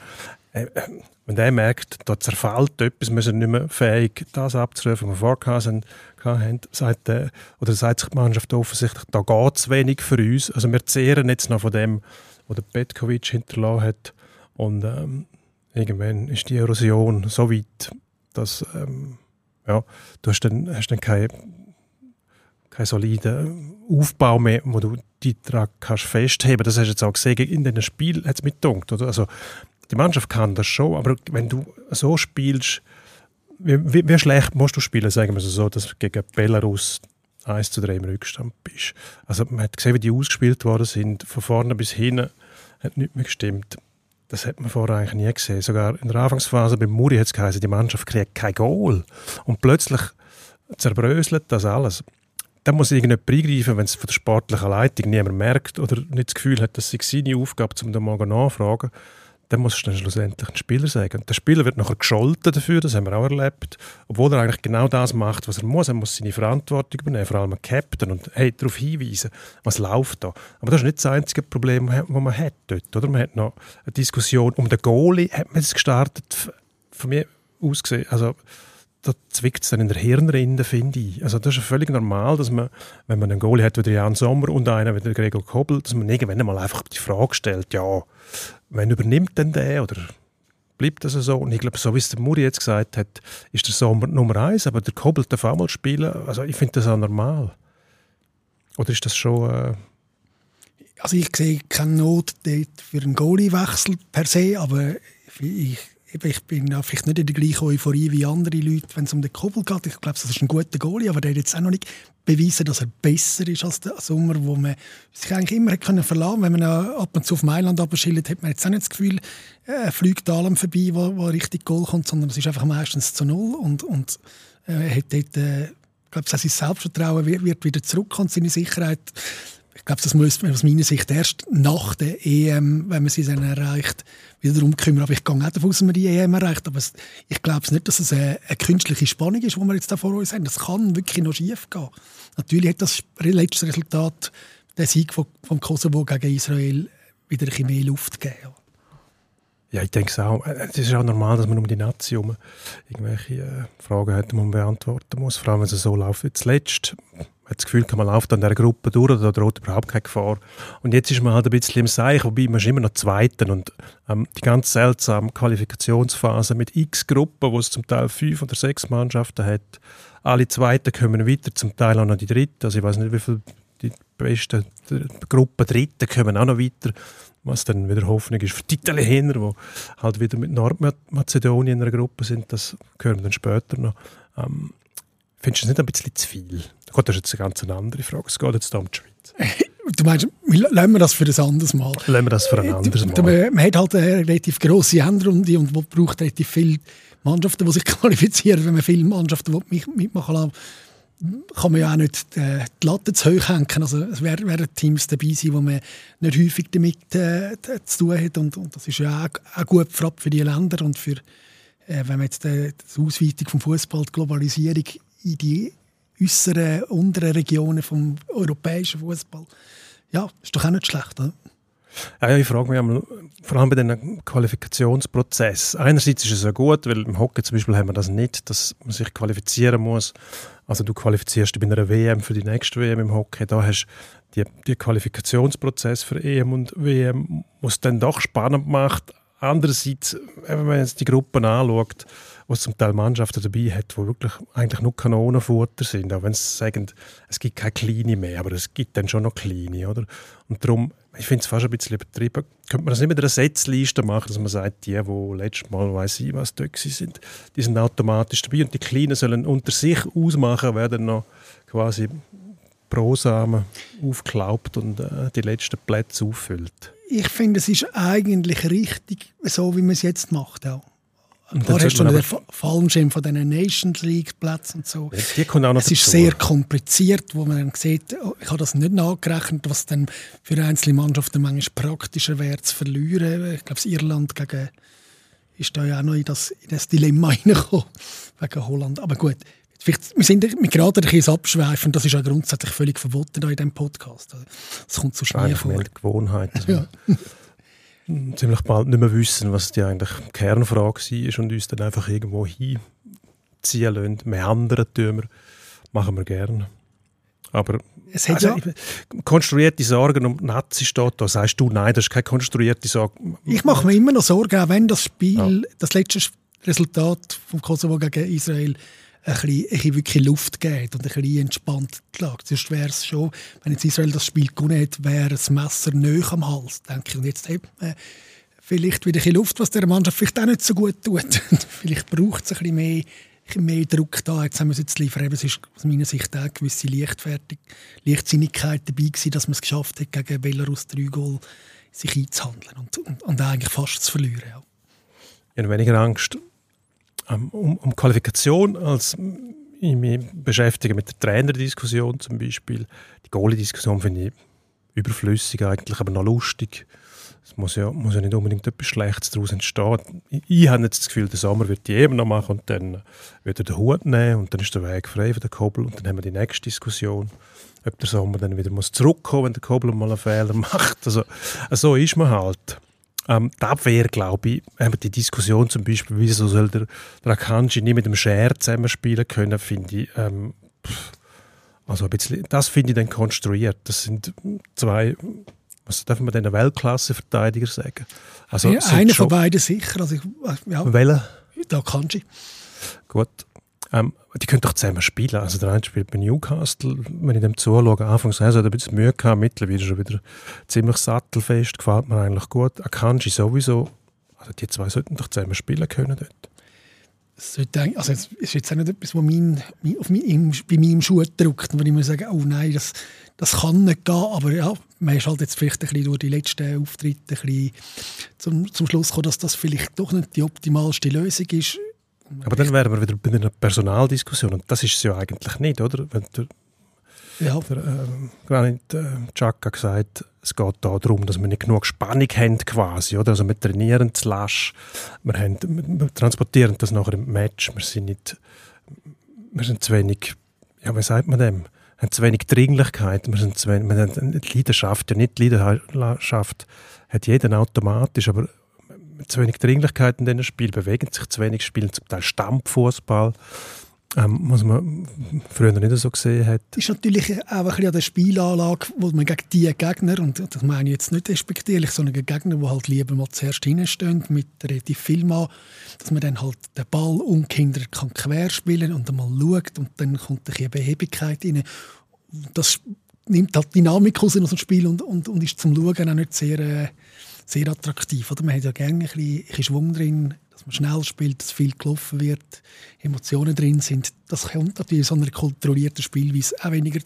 Speaker 1: äh, äh wenn der merkt, da zerfällt etwas, wir sind nicht mehr fähig, das abzurufen, was wir vorgehabt haben, sagt, äh, oder sagt sich die Mannschaft offensichtlich, da geht es wenig für uns. Also wir zehren jetzt noch von dem, was der Petkovic hinterlassen hat. Und ähm, irgendwann ist die Erosion so weit, dass ähm, ja, du hast dann, hast dann keinen kein soliden Aufbau mehr, wo du die Trag kannst festheben. Das hast du jetzt auch gesehen, in diesem Spiel hat es mit gedunkt, oder? Also, die Mannschaft kann das schon, aber wenn du so spielst, wie, wie, wie schlecht musst du spielen, sagen wir so, dass du gegen Belarus 1 zu 3 im Rückstand bist. Also man hat gesehen, wie die ausgespielt worden sind, von vorne bis hinten, hat nichts mehr gestimmt. Das hat man vorher eigentlich nie gesehen. Sogar in der Anfangsphase beim Muri hat es geheißen, die Mannschaft kriegt kein Goal. Und plötzlich zerbröselt das alles. Dann muss irgendjemand eingreifen, wenn es von der sportlichen Leitung niemand merkt oder nicht das Gefühl hat, dass es seine Aufgabe ist, um den mal nachfragen dann muss es dann schlussendlich ein Spieler sagen. Und der Spieler wird nachher gescholten dafür, das haben wir auch erlebt, obwohl er eigentlich genau das macht, was er muss. Er muss seine Verantwortung übernehmen, vor allem ein Captain und hey, darauf hinweisen, was läuft da. Aber das ist nicht das einzige Problem, das man hat dort. Oder? Man hat noch eine Diskussion um den Goalie, hat man es gestartet, von mir aus gesehen, also da zwickt es dann in der Hirnrinde, finde ich. Also das ist völlig normal, dass man, wenn man einen Goalie hat wie der Jan Sommer und einen wie der Gregor Kobel, dass man irgendwann mal einfach die Frage stellt, ja, wen übernimmt denn der oder bleibt das so? Und ich glaube, so wie es der Muri jetzt gesagt hat, ist der Sommer Nummer eins, aber der Kobel darf auch mal spielen. Also ich finde das auch normal. Oder ist das schon... Äh
Speaker 4: Also ich sehe keine Not für einen Goalie-Wechsel per se, aber ich, ich bin ja vielleicht nicht in der gleichen Euphorie wie andere Leute, wenn es um den Kobel geht. Ich glaube, das ist ein guter Goalie, aber der hat jetzt auch noch nicht beweisen, dass er besser ist als der Sommer, wo man sich eigentlich immer hätte können verlassen Wenn man ab und zu auf Mailand abschildert, hat man jetzt auch nicht das Gefühl, er fliegt allem vorbei, wo, wo richtig Goal kommt, sondern es ist einfach meistens zu null und, und äh, er hat dort, äh, ich glaube, sein Selbstvertrauen wird, wird wieder zurückkommen, seine Sicherheit ich glaube, das muss man aus meiner Sicht erst nach der EM, wenn man sie dann erreicht, wieder darum kümmern. Aber ich gehe auch davon aus, dass man die EM erreicht. Aber es, ich glaube nicht, dass es eine, eine, künstliche Spannung ist, die wir jetzt da vor uns haben. Das kann wirklich noch schief gehen. Natürlich hat das letzte Resultat, der Sieg vom, vom Kosovo gegen Israel, wieder ein bisschen mehr Luft gegeben.
Speaker 1: Ja, ich denke es auch. Es ist auch normal, dass man um die Nazi herum irgendwelche äh, Fragen hat, die man beantworten muss. Vor allem, wenn es so läuft wie zuletzt hat das Gefühl, man läuft an dieser Gruppe durch, da droht überhaupt keine Gefahr. Und jetzt ist man halt ein bisschen im Seich, wobei man ist immer noch Zweiten und ähm, die ganz seltsame Qualifikationsphase mit x Gruppen, wo es zum Teil fünf oder sechs Mannschaften hat. Alle Zweiten kommen weiter, zum Teil auch noch die Dritten. Also ich weiß nicht, wie viele die besten Gruppen Dritten kommen auch noch weiter. Was dann wieder Hoffnung ist für die Italiener, die halt wieder mit Nordmazedonien in einer Gruppe sind, das hören wir dann später noch. Ähm, Findest du das nicht ein bisschen zu viel? Gut, das ist jetzt eine ganz andere Frage. Es geht jetzt um die Schweiz. <laughs>
Speaker 4: Du meinst, lassen wir das für ein anderes Mal?
Speaker 1: Lassen wir das für ein äh, anderes Mal.
Speaker 4: Man hat halt eine relativ grosse Endrunde und man braucht relativ viele Mannschaften, die sich <laughs> qualifizieren. Wenn man viele Mannschaften mitmachen lassen kann man ja auch nicht äh, die Latte zu hoch hängen. Also es werden, werden Teams dabei sein, wo man nicht häufig damit äh, zu tun hat. Und, und das ist ja auch, auch gut für, die Länder und für, äh, wenn man jetzt äh, die Ausweitung vom Fußball, die Globalisierung in die äußeren, unteren Regionen vom europäischen Fußball. Ja, ist doch auch nicht schlecht, oder?
Speaker 1: Ja, ich frage mich einmal, vor allem bei diesem Qualifikationsprozess. Einerseits ist es ja gut, weil im Hockey zum Beispiel haben wir das nicht, dass man sich qualifizieren muss. Also du qualifizierst bei einer WM für die nächste WM im Hockey. Da hast du den Qualifikationsprozess für EM und WM, was dann doch spannend macht. Andererseits, wenn man jetzt die Gruppen anschaut, wo es zum Teil Mannschaften dabei hat, die wirklich eigentlich nur Kanonenfutter sind. Auch wenn sie sagen, es gibt keine kleine mehr, aber es gibt dann schon noch kleine. Oder? Und darum, ich finde es fast ein bisschen übertrieben. Könnte man das nicht mit einer Setzliste machen, dass man sagt, die, die letztes Mal weiß ich, was dort sind, die sind automatisch dabei und die Kleinen sollen unter sich ausmachen, wer dann noch quasi Prosamen aufklaubt und äh, die letzten Plätze auffüllt.
Speaker 4: Ich finde, es ist eigentlich richtig, so wie man es jetzt macht. Auch. Und da hast du noch den Fallschirm von diesen Nations League Plätzen und so.
Speaker 1: Die kommt auch noch
Speaker 4: es ist sehr kompliziert, wo man dann sieht, oh, ich habe das nicht nachgerechnet, was dann für einzelne Mannschaften manchmal praktischer wäre zu verlieren. Ich glaube, das Irland gegen ist da ja auch noch in das, in das Dilemma <laughs> reingekommen, wegen Holland. Aber gut, vielleicht, wir sind wir gerade ein bisschen abschweifen, das ist ja grundsätzlich völlig verboten in diesem Podcast. Das kommt so schnell vor.
Speaker 1: Gewohnheit. <laughs> Ja. Ziemlich bald nicht mehr wissen, was die eigentlich Kernfrage war und uns dann einfach irgendwo hinziehen lassen. Meandern tun wir, machen wir gerne. Aber
Speaker 4: es hat also, ja
Speaker 1: konstruierte Sorgen um Nazis steht da. Sagst du, nein, das ist keine konstruierte Sorge.
Speaker 4: Ich mache mir immer noch Sorgen, auch wenn das Spiel, ja. das letzte Resultat vom Kosovo gegen Israel ein bisschen, wirklich Luft gibt und ein bisschen entspannt lag. Sonst wäre es schon, wenn jetzt Israel das Spiel gewonnen hätte, wäre das Messer nöch am Hals, denke ich. Und jetzt hat man vielleicht wieder ein bisschen Luft, was der Mannschaft vielleicht auch nicht so gut tut. <laughs> vielleicht braucht es ein bisschen mehr, mehr Druck da. Jetzt haben wir es jetzt liefern. es ist aus meiner Sicht auch eine gewisse Leichtfertig, Leichtsinnigkeit dabei gewesen, dass man es geschafft hat, gegen Belarus drei Goal sich einzuhandeln und, und, und eigentlich fast zu verlieren. Ja.
Speaker 1: Habe weniger Angst um, um Qualifikation als ich mich beschäftige mit der Trainerdiskussion zum Beispiel. Die Goalie-Diskussion finde ich überflüssig eigentlich, aber noch lustig. Es muss ja, muss ja nicht unbedingt etwas Schlechtes daraus entstehen. Ich, ich habe jetzt das Gefühl, der Sommer wird die eben noch machen und dann wird er den Hut nehmen und dann ist der Weg frei für den Kobel und dann haben wir die nächste Diskussion, ob der Sommer dann wieder muss zurückkommen, wenn der Kobel mal einen Fehler <laughs> macht. Also so ist man halt. Ähm, die Abwehr, glaube ich, die Diskussion zum Beispiel, wieso soll der, der Akanji nicht mit dem Scher zusammenspielen können, finde ich, ähm, also ein bisschen, das finde ich dann konstruiert. Das sind zwei, was darf man denn Weltklasse-Verteidiger sagen?
Speaker 4: Also, ja, einer von beiden sicher. Also ich, ja,
Speaker 1: Welcher?
Speaker 4: Der Akanji.
Speaker 1: Gut. Ähm, die können doch zusammen spielen. Also der eine spielt bei Newcastle, wenn ich dem zuschaue, anfangs hat er ein bisschen Mühe gehabt, mittlerweile schon wieder ziemlich sattelfest, gefällt mir eigentlich gut. Akanji sowieso, also die zwei sollten doch zusammen spielen können dort.
Speaker 4: Also es ist jetzt auch nicht etwas, was mein, mein, auf mein, bei meinem Schuh drückt, wo ich mir sage, oh nein, das, das kann nicht gehen. Aber ja, man ist halt jetzt vielleicht ein bisschen durch die letzten Auftritte ein bisschen zum, zum Schluss gekommen, dass das vielleicht doch nicht die optimalste Lösung ist.
Speaker 1: Aber dann wären wir wieder bei einer Personaldiskussion und das ist es ja eigentlich nicht, oder? Wenn der,
Speaker 4: Ja,
Speaker 1: der äh, Granit äh, Xhaka gesagt, es geht da darum, dass wir nicht genug Spannung haben quasi, oder? Also wir trainieren zu lasch, wir, haben, wir, transportieren das nachher im Match, wir sind nicht, wir sind zu wenig, ja, wie sagt man dem? Wir haben zu wenig Dringlichkeit, wir sind zu wenig, wir haben nicht Leidenschaft, ja nicht Leidenschaft hat jeder automatisch, aber zu wenig Dringlichkeit in diesen Spielen, bewegen sich zu wenig, spielen zum Teil Stammfußball, ähm, was man früher nicht so gesehen hat.
Speaker 4: ist natürlich auch ein an der Spielanlage, wo man gegen die Gegner, und das meine ich jetzt nicht respektierlich, sondern gegen Gegner, die halt lieber mal zuerst hinstehen, mit relativ viel Mann, dass man dann halt den Ball ungehindert kann quer spielen und einmal schaut und dann kommt ein bisschen Behebigkeit rein. Das nimmt halt Dynamik aus dem Spiel und, und, und ist zum Schauen auch nicht sehr, äh, sehr attraktiv. Oder? Man hat ja gerne ein bisschen, ein bisschen Schwung drin, dass man schnell spielt, dass viel gelaufen wird, Emotionen drin sind. Das kommt natürlich in so einer kontrollierten Spielweise auch weniger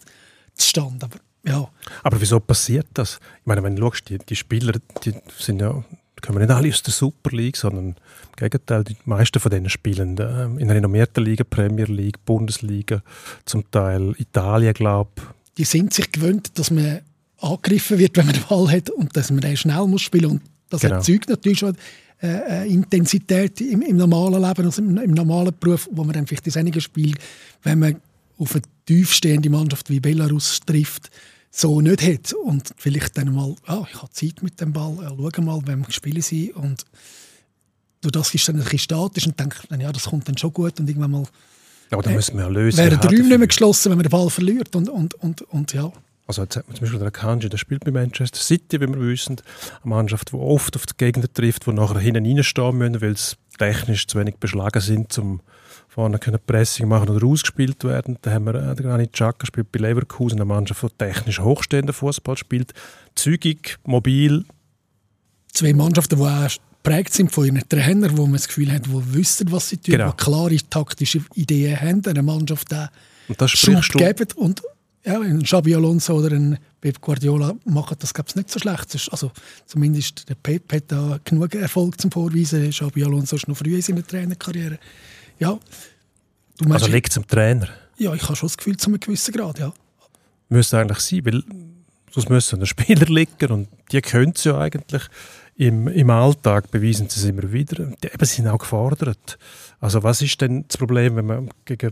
Speaker 4: zustande. Aber ja,
Speaker 1: Aber wieso passiert das? Ich meine, wenn du schaust, die, die Spieler, die sind ja, kommen nicht alle aus der Super League, sondern im Gegenteil, die meisten von denen spielen äh, in renommierten Ligen, Premier League, Bundesliga, zum Teil Italien, glaube
Speaker 4: die sind sich gewöhnt, dass man angegriffen wird, wenn man den Ball hat und dass man den schnell muss spielen und das
Speaker 1: Genau.
Speaker 4: erzeugt natürlich schon äh, eine Intensität im, im normalen Leben, also im, im normalen Beruf, wo man dann vielleicht in einigen Spiel, wenn man auf eine tiefstehende Mannschaft wie Belarus trifft, so nicht hat und vielleicht dann mal, ah, ich habe Zeit mit dem Ball, ja, schau mal, wem spielen sie und durch das ist dann ein bisschen statisch und denkt dann, ja, das kommt dann schon gut und irgendwann mal
Speaker 1: Aber da müssen wir ja lösen.
Speaker 4: wären die
Speaker 1: haben
Speaker 4: Räume nicht mehr geschlossen, wenn man den Ball verliert und, und, und, und ja.
Speaker 1: Also jetzt hat man zum Beispiel den Akanji, der spielt bei Manchester City, wie wir wissen. Eine Mannschaft, die oft auf die Gegner trifft, die nachher hinten reinstehen müssen, weil sie technisch zu wenig beschlagen sind, um vorne können Pressing machen oder ausgespielt werden. Da haben wir äh, den Granit Xhaka spielt bei Leverkusen, eine Mannschaft, die technisch hochstehenden Fußball spielt. Zügig, mobil,
Speaker 4: zwei Mannschaften, die auch geprägt sind von ihren Trainern, wo man das Gefühl hat, die wissen, was sie tun,
Speaker 1: Genau.
Speaker 4: die klare taktische Ideen haben, eine Mannschaft auch
Speaker 1: und das
Speaker 4: Schub
Speaker 1: sprichst du
Speaker 4: geben. Und ja, ein Xabi Alonso oder ein Pep Guardiola machen das glaube ich nicht so schlecht. Also zumindest der Pep hat da genug Erfolg zum Vorweisen. Xabi Alonso ist noch früh in seiner Trainerkarriere. Ja, du meinst,
Speaker 1: Also liegt es am Trainer.
Speaker 4: ja, ich habe schon das Gefühl zu einem gewissen Grad, ja.
Speaker 1: Müsste eigentlich sein, weil sonst müssen der Spieler liegen und die können es ja eigentlich. Im, Im Alltag beweisen sie es immer wieder. Die eben sind auch gefordert. Also was ist denn das Problem, wenn man gegen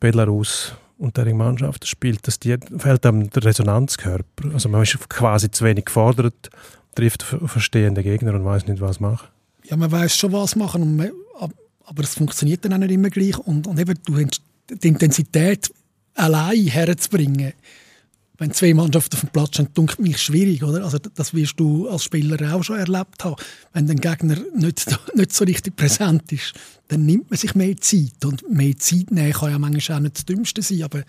Speaker 1: Belarus und deren Mannschaften spielt, dass die fehlt einem der Resonanzkörper. Also man ist quasi zu wenig gefordert, trifft verstehende Gegner und weiß nicht, was machen.
Speaker 4: ja, man weiß schon, was machen, man, ab- aber es funktioniert dann auch nicht immer gleich. Und, und eben, du die Intensität allein herzubringen, wenn zwei Mannschaften auf dem Platz stehen, dunkelt mich schwierig, oder? Also das wirst du als Spieler auch schon erlebt haben. Wenn der Gegner nicht, <laughs> nicht so richtig präsent ist, dann nimmt man sich mehr Zeit. Und mehr Zeit nehmen kann ja manchmal auch nicht das Dümmste sein, aber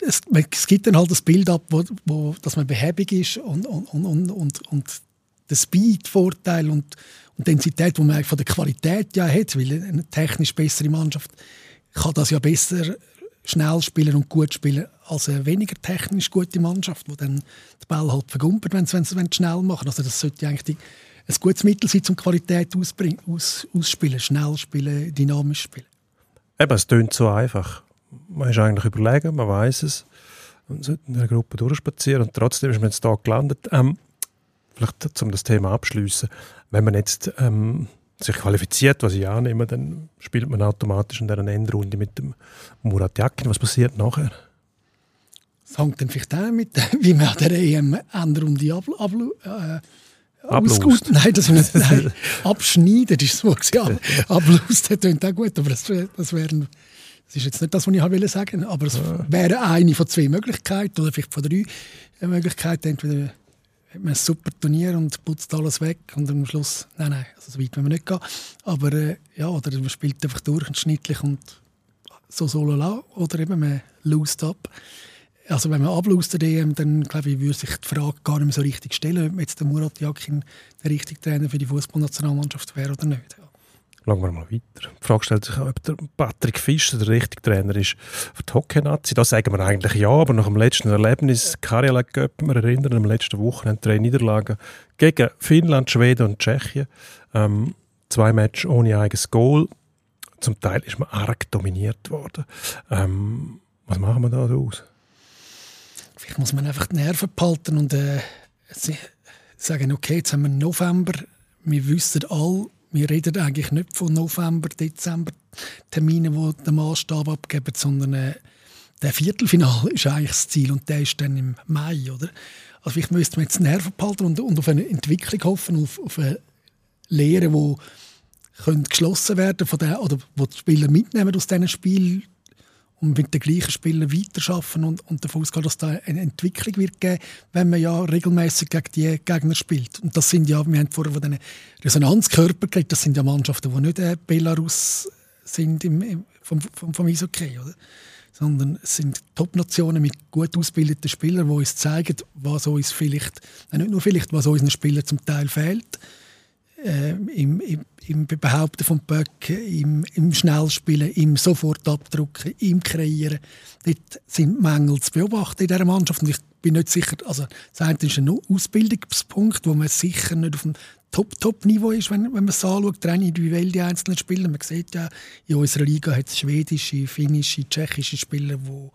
Speaker 4: es, es gibt dann halt das Bild ab, wo, wo, dass man behäbig ist und, und, und, und, und, der Speed-Vorteil und, und die Intensität, die man von der Qualität ja hat, weil eine technisch bessere Mannschaft kann das ja besser schnell spielen und gut spielen als eine weniger technisch gute Mannschaft, die dann den Ball halt vergumpert, wenn sie, sie schnell machen. Also das sollte eigentlich ein gutes Mittel sein, um Qualität aus, ausspielen, schnell spielen, dynamisch spielen.
Speaker 1: Eben, es tönt so einfach. Man ist eigentlich überlegen, man weiß es. Man sollte in der Gruppe durchspazieren und trotzdem ist man jetzt da gelandet. Ähm, vielleicht um das Thema abschließen, wenn man jetzt ähm, sich qualifiziert, was ich annehme, dann spielt man automatisch in dieser Endrunde mit dem Murat Yakin. Was passiert nachher?
Speaker 4: Es hängt dann vielleicht auch mit, <laughs> wie man an der EM Endrunde ab, ab, äh, ausgeht. Nein, das <laughs> ist nicht, nein, abschneiden ist. Ja, ablost, das klingt auch gut, aber das, das wäre das ist jetzt nicht das, was ich wollte sagen, aber es wäre eine von zwei Möglichkeiten oder vielleicht von drei Möglichkeiten. Entweder hat man ein super Turnier und putzt alles weg und am Schluss, nein, nein, also so weit wollen wir nicht gehen. Aber äh, ja, oder man spielt einfach durchschnittlich und so solo la, oder eben man lost ab. Also wenn man ablust der DM, dann glaube ich, würde sich die Frage gar nicht mehr so richtig stellen, ob jetzt der Murat Yakin der richtige Trainer für die Fußballnationalmannschaft wäre oder nicht.
Speaker 1: Schauen wir mal weiter. Die Frage stellt sich auch, ob der Patrick Fischer der richtige Trainer ist für die Hockey-Nazi. Da sagen wir eigentlich ja, aber nach dem letzten Erlebnis, Karjala Cup, wir erinnern, am letzten Wochenende drei Niederlagen gegen Finnland, Schweden und Tschechien. Ähm, zwei Matches ohne eigenes Goal. Zum Teil ist man arg dominiert worden. Ähm, was machen wir da daraus?
Speaker 4: Vielleicht muss man einfach die Nerven behalten und äh, sagen, okay, jetzt haben wir November, wir wissen alle, wir reden eigentlich nicht von November, Dezember Terminen, wo der Maßstab abgeben, sondern äh, der Viertelfinale ist eigentlich das Ziel und der ist dann im Mai, oder? Also vielleicht müsste jetzt Nerven behalten und, und auf eine Entwicklung hoffen, auf, auf eine Lehre, die geschlossen werden von der, oder wo die Spieler mitnehmen aus diesen Spielen und mit den gleichen Spielern weiterarbeiten und, und davon ausgehen, dass da eine Entwicklung wird geben, wenn man ja regelmäßig gegen die Gegner spielt. Und das sind ja, wir haben vorher von diesen Resonanzkörpern geredet, das sind ja Mannschaften, die nicht äh, Belarus sind im, im, vom, vom, vom Eishockey, oder? sondern es sind Top-Nationen mit gut ausgebildeten Spielern, die uns zeigen, was uns vielleicht, nicht nur vielleicht, was unseren Spielern zum Teil fehlt, äh, im, im, im, Behaupten von Böcken, im, im Schnellspielen, im Sofortabdrucken, im Kreieren. Dort sind Mängel zu beobachten in dieser Mannschaft. Und ich bin nicht sicher, also das eine ist ein Ausbildungspunkt, wo man sicher nicht auf dem Top-Top-Niveau ist, wenn, wenn man es anschaut, rein individuell die einzelnen Spieler. Man sieht ja, in unserer Liga hat es schwedische, finnische, tschechische Spieler, die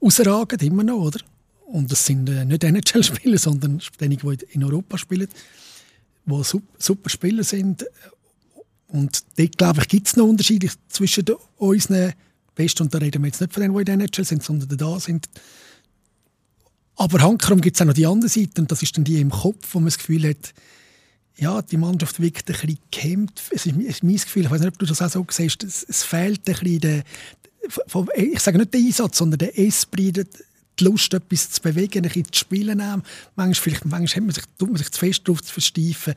Speaker 4: ausragen, immer noch, oder? Und das sind äh, nicht NHL-Spieler, sondern diejenigen, die in Europa spielen die super Spieler sind. Und dort, glaube ich, gibt es noch Unterschiede zwischen unseren Besten, und da reden wir jetzt nicht von denen, die in der NHL sind, sondern die da sind. Aber hankerum gibt es auch noch die andere Seite, und das ist dann die im Kopf, wo man das Gefühl hat, ja, die Mannschaft wirkt ein bisschen gehemmt. Es ist mein Gefühl, ich weiß nicht, ob du das auch so siehst, es, es fehlt ein bisschen der, ich sage nicht der Einsatz, sondern der Esprit, die Lust, etwas zu bewegen, ein bisschen zu spielen. Manchmal, vielleicht, manchmal hat man sich, tut man sich zu fest darauf zu versteifen,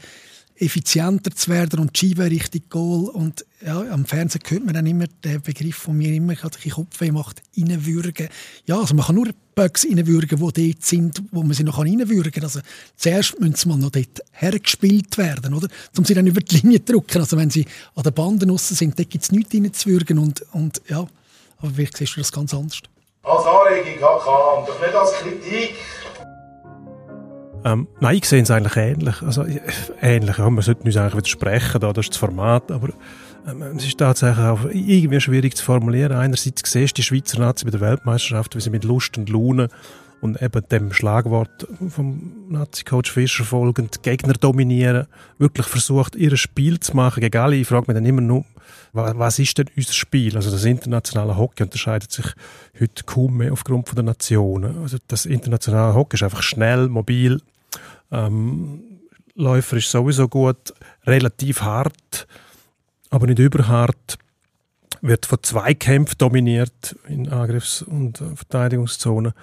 Speaker 4: effizienter zu werden und die Scheibe richtig Goal. Und ja, am Fernsehen hört man dann immer den Begriff von mir immer, ich hatte Kopfweh macht, reinwürgen. Ja, also man kann nur Bugs reinwürgen, die dort sind, wo man sie noch reinwürgen kann. Also zuerst müssen sie mal noch dort hergespielt werden, oder? Um sie dann über die Linie zu drücken. Also wenn sie an den Banden sind, dort gibt es nichts reinzuwürgen. Und, und ja, aber vielleicht siehst du das ganz anders.
Speaker 5: Als Anregung, und doch nicht als Kritik.
Speaker 1: Ähm, nein, ich sehe es eigentlich ähnlich. Also, ähnlich, ja, man sollte uns eigentlich widersprechen, da, das ist das Format, aber ähm, es ist tatsächlich auch irgendwie schwierig zu formulieren. Einerseits siehst du die Schweizer Nazi bei der Weltmeisterschaft, wie sie mit Lust und Laune und eben dem Schlagwort vom Nazi-Coach Fischer folgend Gegner dominieren, wirklich versucht, ihr Spiel zu machen gegen alle. Ich frage mich dann immer nur, was ist denn unser Spiel? Also das internationale Hockey unterscheidet sich heute kaum mehr aufgrund der Nationen. Also das internationale Hockey ist einfach schnell, mobil, ähm, Läufer ist sowieso gut, relativ hart, aber nicht überhart wird von Zweikämpfen dominiert in Angriffs- und Verteidigungszonen.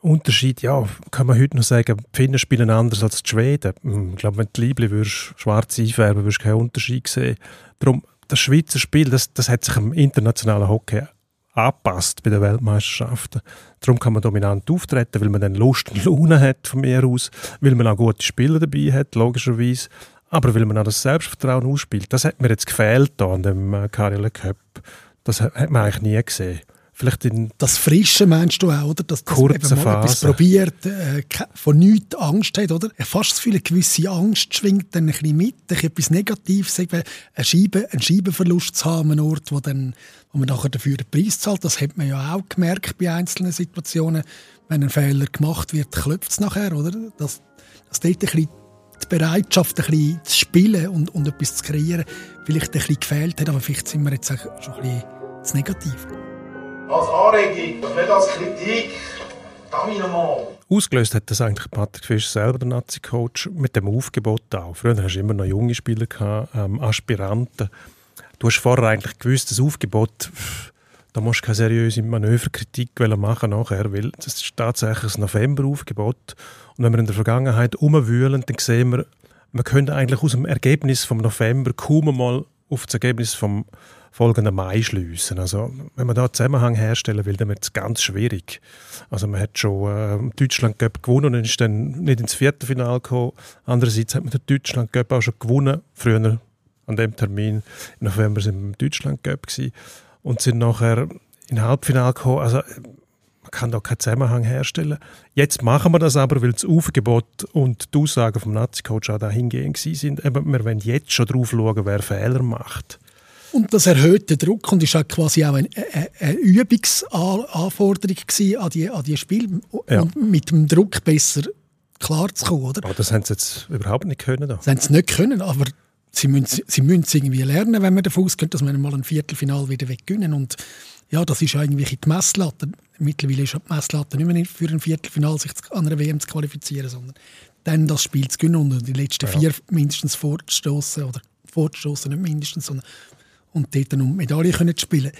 Speaker 1: Unterschied, ja, kann man heute noch sagen, die Finnen spielen anders als die Schweden. Hm, ich glaube, wenn du die Liebling schwarz einfärben würdest du keinen Unterschied sehen. Darum, das Schweizer Spiel, das, das hat sich im internationalen Hockey angepasst bei den Weltmeisterschaften. Darum kann man dominant auftreten, weil man dann Lust und Laune hat von mir aus, weil man auch gute Spieler dabei hat, logischerweise, aber weil man auch das Selbstvertrauen ausspielt. Das hat mir jetzt gefehlt da an dem äh, Karriere Cup. Das hat man eigentlich nie gesehen.
Speaker 4: Vielleicht in das Frische meinst du auch, oder? Dass das eben mal etwas probiert, äh, von nichts Angst hat, oder? Fast so viele gewisse Angst schwingt dann ein bisschen mit, etwas Negatives, eben eine Scheibe, einen Scheibenverlust zu haben, einen Ort, wo, dann, wo man nachher dafür den Preis zahlt. Das hat man ja auch gemerkt bei einzelnen Situationen. Wenn ein Fehler gemacht wird, klopft es nachher, oder? Dass, dass dort ein bisschen die Bereitschaft, ein bisschen zu spielen und, und etwas zu kreieren, vielleicht ein bisschen gefehlt hat, aber vielleicht sind wir jetzt auch schon ein bisschen zu negativ
Speaker 5: als Anregung, nicht als Kritik.
Speaker 1: Ausgelöst hat das eigentlich Patrick Fischer selber, der Nazi-Coach, mit dem Aufgebot auch. Früher hast du immer noch junge Spieler gehabt, ähm, Aspiranten. Du hast vorher eigentlich gewusst, das Aufgebot, da musst du keine seriöse Manöverkritik machen nachher, weil das ist tatsächlich ein Novemberaufgebot. Und wenn wir in der Vergangenheit umwühlen, dann sehen wir, wir können eigentlich aus dem Ergebnis vom November kaum mal auf das Ergebnis vom folgenden Mai schliessen. Also wenn man da einen Zusammenhang herstellen will, dann wird es ganz schwierig. Also man hat schon äh, Deutschland Cup gewonnen und ist dann nicht ins Viertelfinale gekommen. Andererseits hat man den Deutschland Cup auch schon gewonnen. Früher an dem Termin im November sind wir im Deutschland Cup und sind nachher in Halbfinale gekommen. Also man kann da keinen Zusammenhang herstellen. Jetzt machen wir das aber, weil das Aufgebot und die Aussagen vom Nazi-Coach auch dahingehend. Eben, wir wollen jetzt schon drauf schauen, wer Fehler macht.
Speaker 4: Und das erhöhte Druck und ist auch quasi auch eine, eine Übungsanforderung an die, an die Spiele, ja. um mit dem Druck besser klarzukommen, oder?
Speaker 1: Aber das haben sie jetzt überhaupt nicht können. Da.
Speaker 4: Das haben sie nicht können, aber sie müssen, sie müssen es irgendwie lernen, wenn man davon ausgeht, dass man mal ein Viertelfinal wieder weggewinnen und ja, das ist eigentlich die Messlatte. Mittlerweile ist die Messlatte nicht mehr für ein Viertelfinal sich an einer WM zu qualifizieren, sondern dann das Spiel zu gewinnen und die letzten ja. vier mindestens vorzustoßen oder vorzustoßen, nicht mindestens, sondern und dort um Medaillen können spielen.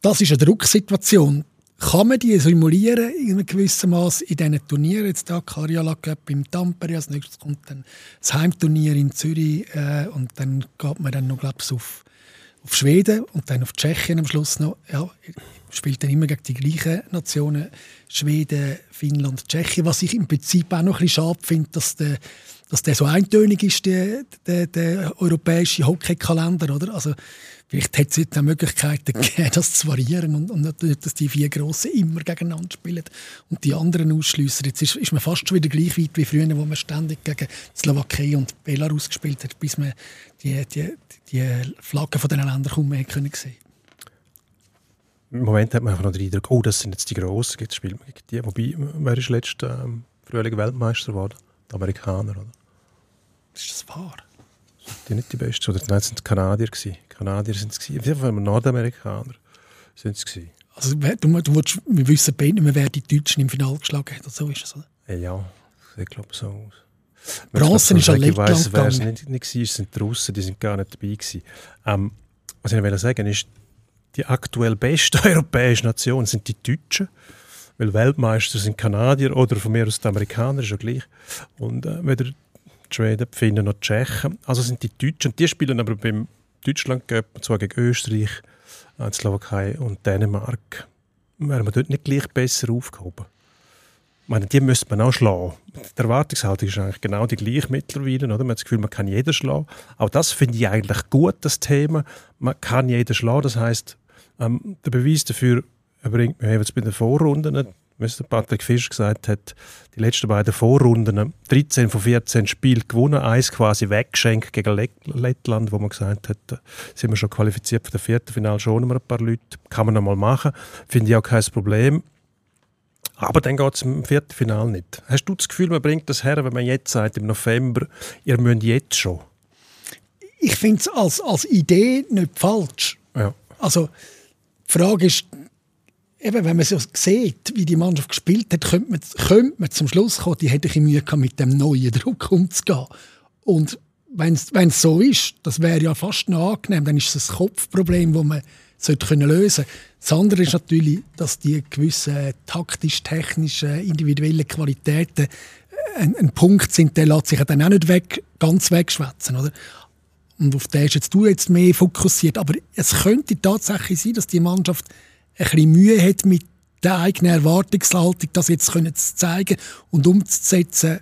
Speaker 4: Das ist eine Drucksituation. Kann man die simulieren in einem gewissen Maß in diesen Turnieren? Jetzt da Karjala Cup im Tampere, als nächstes kommt dann das Heimturnier in Zürich äh, und dann geht man dann noch, glaube ich, auf, auf Schweden und dann auf Tschechien am Schluss noch. Ja, spielt dann immer gegen die gleichen Nationen, Schweden, Finnland, Tschechien, was ich im Prinzip auch noch ein bisschen schade finde, dass der dass der so eintönig ist, der, der, der europäische Hockeykalender, oder? Also, vielleicht hätte es jetzt auch Möglichkeiten gegeben, das zu variieren und, und nicht, dass die vier Grossen immer gegeneinander spielen und die anderen ausschliessen. Jetzt ist, ist man fast schon wieder gleich weit wie früher, wo man ständig gegen Slowakei und Belarus gespielt hat, bis man die, die, die Flaggen von diesen Ländern kaum mehr können sehen
Speaker 1: Im Moment hat man einfach noch den Eindruck, oh, das sind jetzt die Grossen, jetzt spielt man gegen die. Wobei, wer ist letztes ähm, Frühling Weltmeister geworden? Amerikaner, oder?
Speaker 4: Ist das wahr?
Speaker 1: Sind die nicht die Besten? Oder nein, sind die Kanadier gewesen. Kanadier sind es gewesen. Auf jeden Fall Nordamerikaner sind es gewesen.
Speaker 4: Also du, du willst, wir wissen beide nicht mehr, wer die Deutschen im Finale geschlagen hat. So ist es, oder?
Speaker 1: Ja, ich glaube so aus.
Speaker 4: Bronze ist an
Speaker 1: Lettland weiss, Wer es nicht, nicht war, sind die Russen, die sind gar nicht dabei gewesen. Ähm, was ich will sagen ist, die aktuell beste <laughs> europäische Nation sind die Deutschen weil Weltmeister sind Kanadier oder von mir aus die Amerikaner, ist ja gleich. Und äh, weder Schweden, die Finnen noch die Tschechen. Also sind die Deutschen, und die spielen aber beim Deutschland Cup, zwar gegen Österreich, äh, die Slowakei und Dänemark, wären wir dort nicht gleich besser aufgehoben. Ich meine, die müsste man auch schlagen. Die Erwartungshaltung ist eigentlich genau die gleiche mittlerweile. Oder? Man hat das Gefühl, man kann jeden schlagen. Auch das finde ich eigentlich gut, das Thema. Man kann jeden schlagen. Das heißt, ähm, der Beweis dafür erbringt mich jetzt bei den Vorrunden wie es Patrick Fisch gesagt hat, die letzten beiden Vorrunden 13 von 14 Spielen gewonnen, eins quasi weggeschenkt gegen Lettland, wo man gesagt hat, da sind wir schon qualifiziert für das Viertelfinale, schon wir ein paar Leute, kann man noch mal machen, finde ich auch kein Problem. Aber dann geht es im Viertelfinale nicht. Hast du das Gefühl, man bringt das her, wenn man jetzt sagt, im November, ihr müsst jetzt schon?
Speaker 4: Ich finde es als, als Idee nicht falsch.
Speaker 1: Ja.
Speaker 4: Also, die Frage ist, eben, wenn man so sieht, wie die Mannschaft gespielt hat, könnte man, könnte man zum Schluss kommen, die hätte Mühe gehabt, mit dem neuen Druck umzugehen. Und wenn es so ist, das wäre ja fast noch angenehm, dann ist es ein Kopfproblem, das man sollte können lösen Das andere ist natürlich, dass die gewissen taktisch-technischen, individuellen Qualitäten ein, ein, Punkt sind, der lässt sich dann auch nicht weg, ganz wegschwätzen. Oder? Und auf den ist jetzt du jetzt mehr fokussiert. Aber es könnte tatsächlich sein, dass die Mannschaft ein bisschen Mühe hat mit der eigenen Erwartungshaltung, das jetzt zu zeigen und umzusetzen,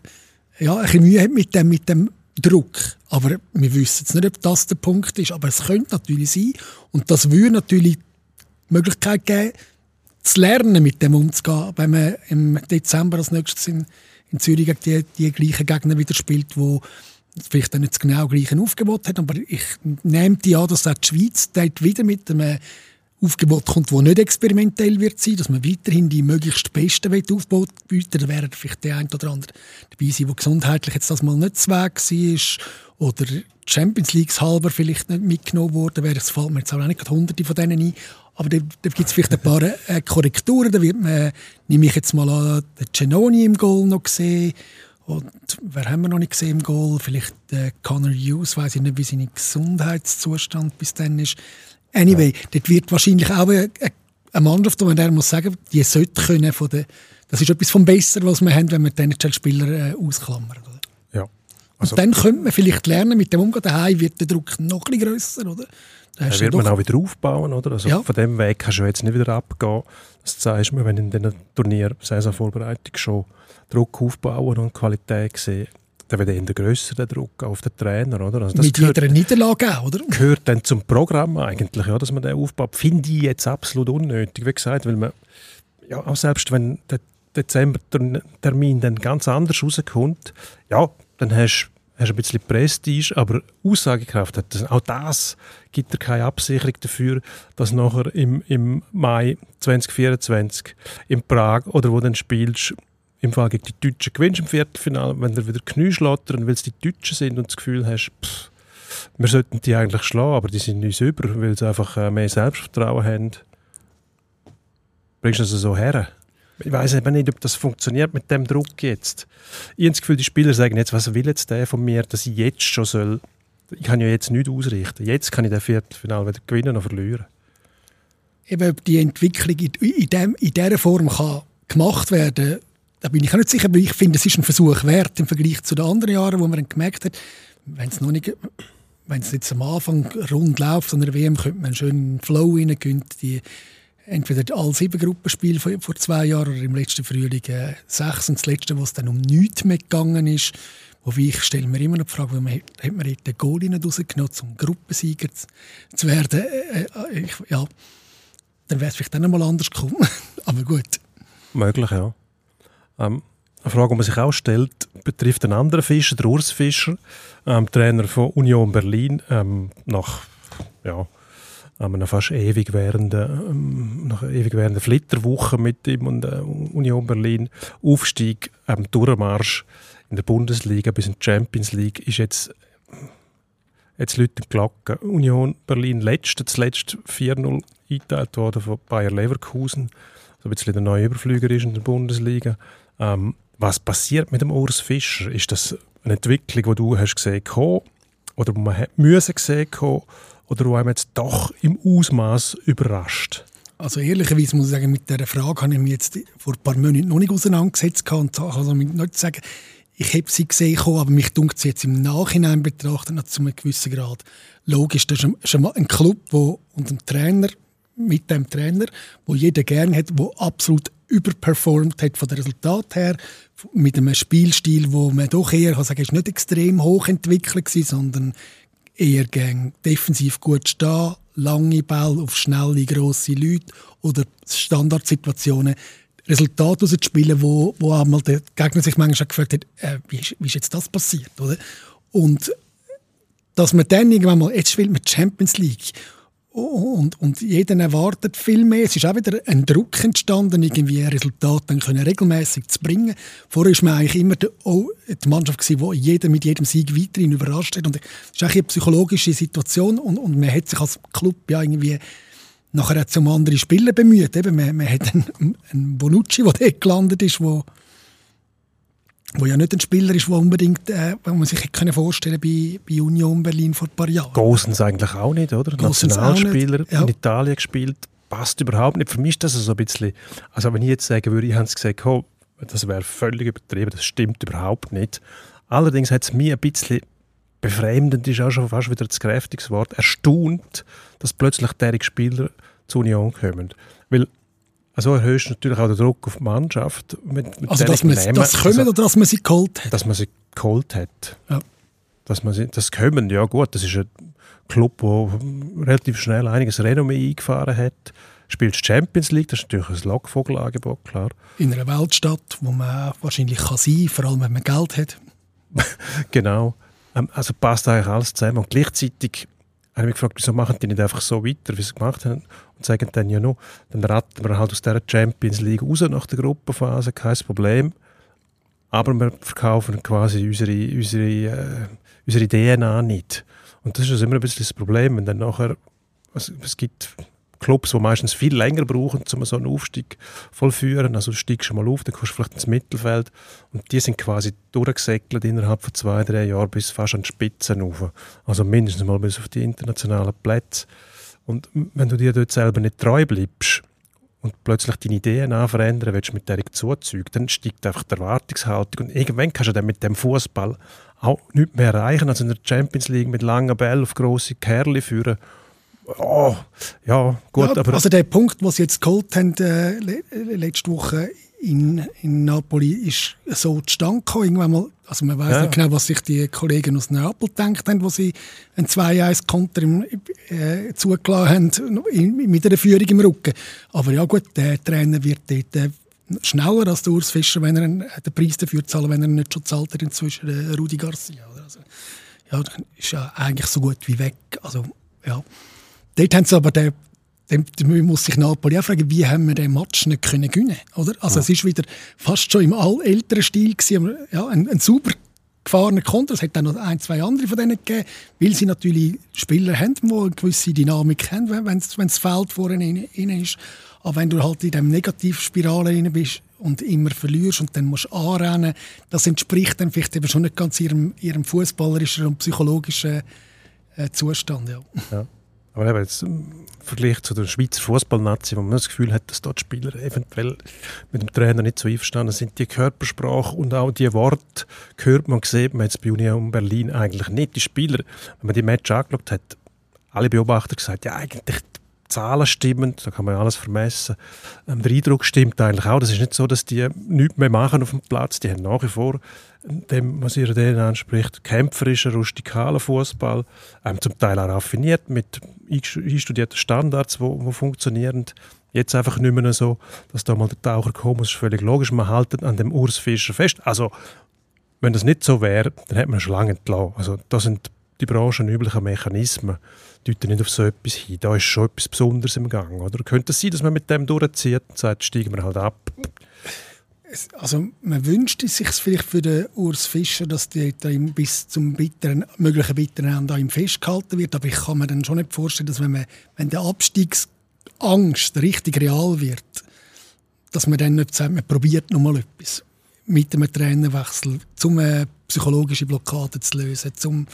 Speaker 4: ja, ein bisschen Mühe hat mit dem, mit dem Druck. Aber wir wissen jetzt nicht, ob das der Punkt ist. Aber es könnte natürlich sein. Und das würde natürlich die Möglichkeit geben, zu lernen, mit dem umzugehen, wenn man im Dezember als nächstes in, in Zürich gegen die, die gleichen Gegner wieder spielt, wo vielleicht nicht das genau gleiche Aufgebot hat. Aber ich nehme die an, dass auch die Schweiz dort wieder mit einem Aufgebot kommt, das nicht experimentell wird sein, dass man weiterhin die möglichst besten Aufbau bieten Da wäre vielleicht der ein oder andere dabei sein, der gesundheitlich jetzt das mal nicht zu Weg war oder Champions League halber vielleicht nicht mitgenommen wurde. Es fällt mir jetzt auch nicht hunderte von denen ein. Aber da, da gibt es vielleicht ein paar äh, Korrekturen. Da wird man, nehme ich jetzt mal an, den Genoni im Goal noch sehen. Und wer haben wir noch nicht gesehen im Goal? Vielleicht äh, Connor Hughes, weiß ich nicht, wie sein Gesundheitszustand bis dann ist. Anyway, ja. dort wird wahrscheinlich auch eine, eine Mannschaft, wo man der muss sagen, die sollte können von der, das ist etwas vom Besseren, was wir haben, wenn wir die NHL-Spieler äh, ausklammern. Oder?
Speaker 1: Ja.
Speaker 4: Und
Speaker 1: Also,
Speaker 4: dann könnte man vielleicht lernen, mit dem umgehen. Daheim wird der Druck noch ein grösser, oder? Da du
Speaker 1: wird man auch wieder aufbauen, oder? Also
Speaker 4: Ja.
Speaker 1: von dem Weg kannst du jetzt nicht wieder abgehen. Das zeigst mir, wenn in diesen Turnier Saisonvorbereitung schon Druck aufbauen und Qualität sehen, dann wird der Druck auf den Trainer, oder? Also das
Speaker 4: mit
Speaker 1: gehört,
Speaker 4: jeder Niederlage auch, oder?
Speaker 1: gehört dann zum Programm eigentlich, ja, dass man den aufbaut. Finde ich jetzt absolut unnötig, wie gesagt, weil man, ja, auch selbst wenn der Dezember-Termin dann ganz anders rauskommt, ja, dann hast hast du ein bisschen Prestige, aber Aussagekraft hat das. Auch das gibt dir keine Absicherung dafür, dass nachher im, im Mai 2024 in Prag oder wo du dann spielst, im Fall gegen die Deutschen gewinnst im Viertelfinale, wenn du wieder Knie schlottern, weil es die Deutschen sind und das Gefühl hast, pff, wir sollten die eigentlich schlagen, aber die sind uns über, weil sie einfach äh, mehr Selbstvertrauen haben. Bringst du das so her? Ich weiß eben nicht, ob das funktioniert mit dem Druck jetzt. Ich habe das Gefühl, die Spieler sagen jetzt, was will jetzt der von mir, dass ich jetzt schon soll. Ich kann ja jetzt nichts ausrichten. Jetzt kann ich das Viertelfinale weder gewinnen noch verlieren.
Speaker 4: eben ob die Entwicklung in, dem, in dieser Form kann gemacht werden da bin ich auch nicht sicher, aber ich finde, es ist ein Versuch wert im Vergleich zu den anderen Jahren, wo man gemerkt hat, wenn es noch nicht, wenn es jetzt am Anfang rund läuft, so einer WM, könnte man einen schönen Flow rein, könnte die entweder alle sieben Gruppenspiele vor, zwei Jahren oder im letzten Frühling äh, sechs und das letzte, wo es dann um nichts mehr gegangen ist. Wobei ich stelle mir immer noch die Frage, hat man den Goalie nicht rausgenommen, um Gruppensieger zu, zu werden? Äh, äh, ich, ja, dann wäre es vielleicht dann einmal anders gekommen. <laughs> Aber gut.
Speaker 1: Möglich, ja. Ähm, eine Frage, die man sich auch stellt, betrifft einen anderen Fischer, der Urs Fischer, ähm, Trainer von Union Berlin, ähm, nach ja, einer fast ewig währenden, ähm, nach ewig Flitterwoche mit ihm und äh, Union Berlin, Aufstieg, ähm, Durchmarsch in der Bundesliga bis in die Champions League, ist jetzt Jetzt läutet die Glocke. Union Berlin letzte, zuletzt 4-0 eingeteilt worden von Bayer Leverkusen. So ein bisschen der neue Überflüger ist in der Bundesliga. Ähm, was passiert mit dem Urs Fischer? Ist das eine Entwicklung, die du hast gesehen hast, oder die man hat müssen gesehen haben, oder die einem jetzt doch im Ausmaß überrascht?
Speaker 4: Also ehrlicherweise muss ich sagen, mit dieser Frage habe ich mich jetzt vor ein paar Monaten noch nicht auseinandergesetzt und kann also nicht sagen, ich habe sie gesehen, aber mich dunkt sie jetzt im Nachhinein betrachtet zu einem gewissen Grad. Logisch, das ist ein, ist ein Club wo, und ein Trainer mit dem Trainer, wo jeder gerne hat, wo absolut überperformt hat von den Resultaten her, mit einem Spielstil, wo man doch eher kann sagen, ist nicht extrem hoch entwickelt war, sondern eher gern defensiv gut stehen, lange Ball auf schnelle, grosse Leute oder Standardsituationen Resultate rauszuspielen, wo, wo einmal der Gegner sich manchmal gefragt hat, äh, wie, ist, wie ist jetzt das passiert, oder? Und dass man dann irgendwann mal, jetzt spielt man Champions League und, und jeder erwartet viel mehr. Es ist auch wieder ein Druck entstanden, irgendwie ein Resultat dann können regelmäßig zu bringen. Vorher war man eigentlich immer die, oh, die Mannschaft, die jeder mit jedem Sieg weiterhin überrascht hat. Und es ist eigentlich eine psychologische Situation und, und man hat sich als Club ja irgendwie nachher auch zum anderen Spieler bemüht. Eben, man, man hat einen, einen Bonucci, der dort gelandet ist, wo, wo ja nicht ein Spieler ist, der unbedingt, äh, wo man sich hätte vorstellen bei, bei Union Berlin vor ein paar Jahren.
Speaker 1: Gosens eigentlich auch nicht, oder?
Speaker 4: Gosens
Speaker 1: Nationalspieler,
Speaker 4: nicht, ja.
Speaker 1: in Italien gespielt, passt überhaupt nicht. Für mich ist das so ein bisschen, also wenn ich jetzt sagen würde, ich habe es gesagt, oh, das wäre völlig übertrieben, das stimmt überhaupt nicht. Allerdings hat es mich ein bisschen befremdend, ist auch schon fast wieder das kräftiges Wort, erstaunt, dass plötzlich derige Spieler zur Union kommen. Also erhöhst du natürlich auch den Druck auf die Mannschaft. Mit, mit
Speaker 4: Also, dass man das kommen
Speaker 1: Also,
Speaker 4: oder dass man sie geholt hat.
Speaker 1: dass man sie geholt hat.
Speaker 4: Ja.
Speaker 1: Dass man sie, das kommen, ja gut, das ist ein Club, der relativ schnell einiges Renommee eingefahren hat. Spielt Champions League, das ist natürlich ein Lockvogelangebot, klar.
Speaker 4: In einer Weltstadt, wo man wahrscheinlich kann sein kann, vor allem wenn man Geld hat. <laughs>
Speaker 1: Genau. Ähm, Also passt eigentlich alles zusammen. Und gleichzeitig habe ich mich gefragt, wieso machen die nicht einfach so weiter, wie sie es gemacht haben und sagen dann ja noch, dann raten wir halt aus dieser Champions League raus nach der Gruppenphase, kein Problem. Aber wir verkaufen quasi unsere, unsere, äh, unsere DNA nicht. Und das ist also immer ein bisschen das Problem, wenn dann nachher, also es gibt Clubs, die meistens viel länger brauchen, um so einen Aufstieg vollführen. Also du steigst schon mal auf, dann kommst du vielleicht ins Mittelfeld und die sind quasi durchgesäckelt innerhalb von zwei, drei Jahren bis fast an die Spitzen rauf. Also mindestens mal bis auf die internationalen Plätze. Und wenn du dir dort selber nicht treu bleibst und plötzlich deine Ideen verändern willst mit dieser Zuzug, dann steigt einfach die Erwartungshaltung und irgendwann kannst du dann mit dem Fußball auch nichts mehr erreichen, als in der Champions League mit langen Bällen auf grosse Kerle führen. Oh, ja, gut,
Speaker 4: ja. Also der Punkt, was sie jetzt geholt haben, äh, le letzte Woche in, in Napoli, ist so zustande gekommen. Irgendwann mal, also man weiß
Speaker 1: Ja.
Speaker 4: nicht genau, was sich die Kollegen aus Neapel gedacht haben, wo sie ein 2-1-Konter im- äh, zugelassen haben, in, mit einer Führung im Rücken. Aber ja gut, der Trainer wird dort äh, schneller als der Urs Fischer, wenn er einen- den Preis dafür zahlt, wenn er nicht schon zahlt hat, inzwischen äh, Rudi Garcia. oder? Also, ja, ist ja eigentlich so gut wie weg. Also, ja. Dort haben sie aber den, den, den muss sich Napoli auch fragen, wie haben wir den Match nicht können gewinnen oder? Also es ist wieder fast schon im älteren Stil gewesen, ja, ein, ein super gefahrener Konter. Es hat dann noch ein, zwei andere von denen gegeben, weil sie natürlich Spieler haben, die eine gewisse Dynamik haben, wenn das Feld vorne rein ist. Aber wenn du halt in dieser Negativspirale rein bist und immer verlierst und dann musst du anrennen, das entspricht dann vielleicht eben schon nicht ganz ihrem, ihrem fußballerischen und psychologischen äh, Zustand. Ja.
Speaker 1: Ja. Aber eben jetzt im Vergleich zu der Schweizer Fußballnazi, wo man das Gefühl hat, dass dort die Spieler eventuell mit dem Trainer nicht so einverstanden sind, die Körpersprache und auch die Worte hört man, sieht man jetzt bei Union Berlin eigentlich nicht. Die Spieler, wenn man die Match angeschaut hat, alle Beobachter gesagt, ja eigentlich die Zahlen stimmen, da kann man alles vermessen. Ähm, der Eindruck stimmt eigentlich auch. Das ist nicht so, dass die nichts mehr machen auf dem Platz. Die haben nach wie vor dem, was ihre DNA anspricht, kämpferischen, rustikalen Fußball, ähm, zum Teil auch raffiniert mit einstudierten Standards, wo, wo funktionieren. Jetzt einfach nicht mehr so, dass da mal der Taucher kommt, ist völlig logisch. Man haltet an dem Urs Fischer fest. Also, wenn das nicht so wäre, dann hätte man schon lange entlassen. Also, das sind die branchenüblichen Mechanismen, deuten nicht auf so etwas hin. Da ist schon etwas Besonderes im Gang. Oder könnte es sein, dass man mit dem durchzieht und sagt, steigen wir halt ab?
Speaker 4: Also man wünschte sich vielleicht für den Urs Fischer, dass ihm bis zum bitteren, möglichen bitteren Ende ihm festgehalten wird. Aber ich kann mir dann schon nicht vorstellen, dass wenn, man, wenn der Abstiegsangst richtig real wird, dass man dann nicht sagt, man probiert noch mal etwas mit einem Trainerwechsel, um eine psychologische Blockade zu lösen, um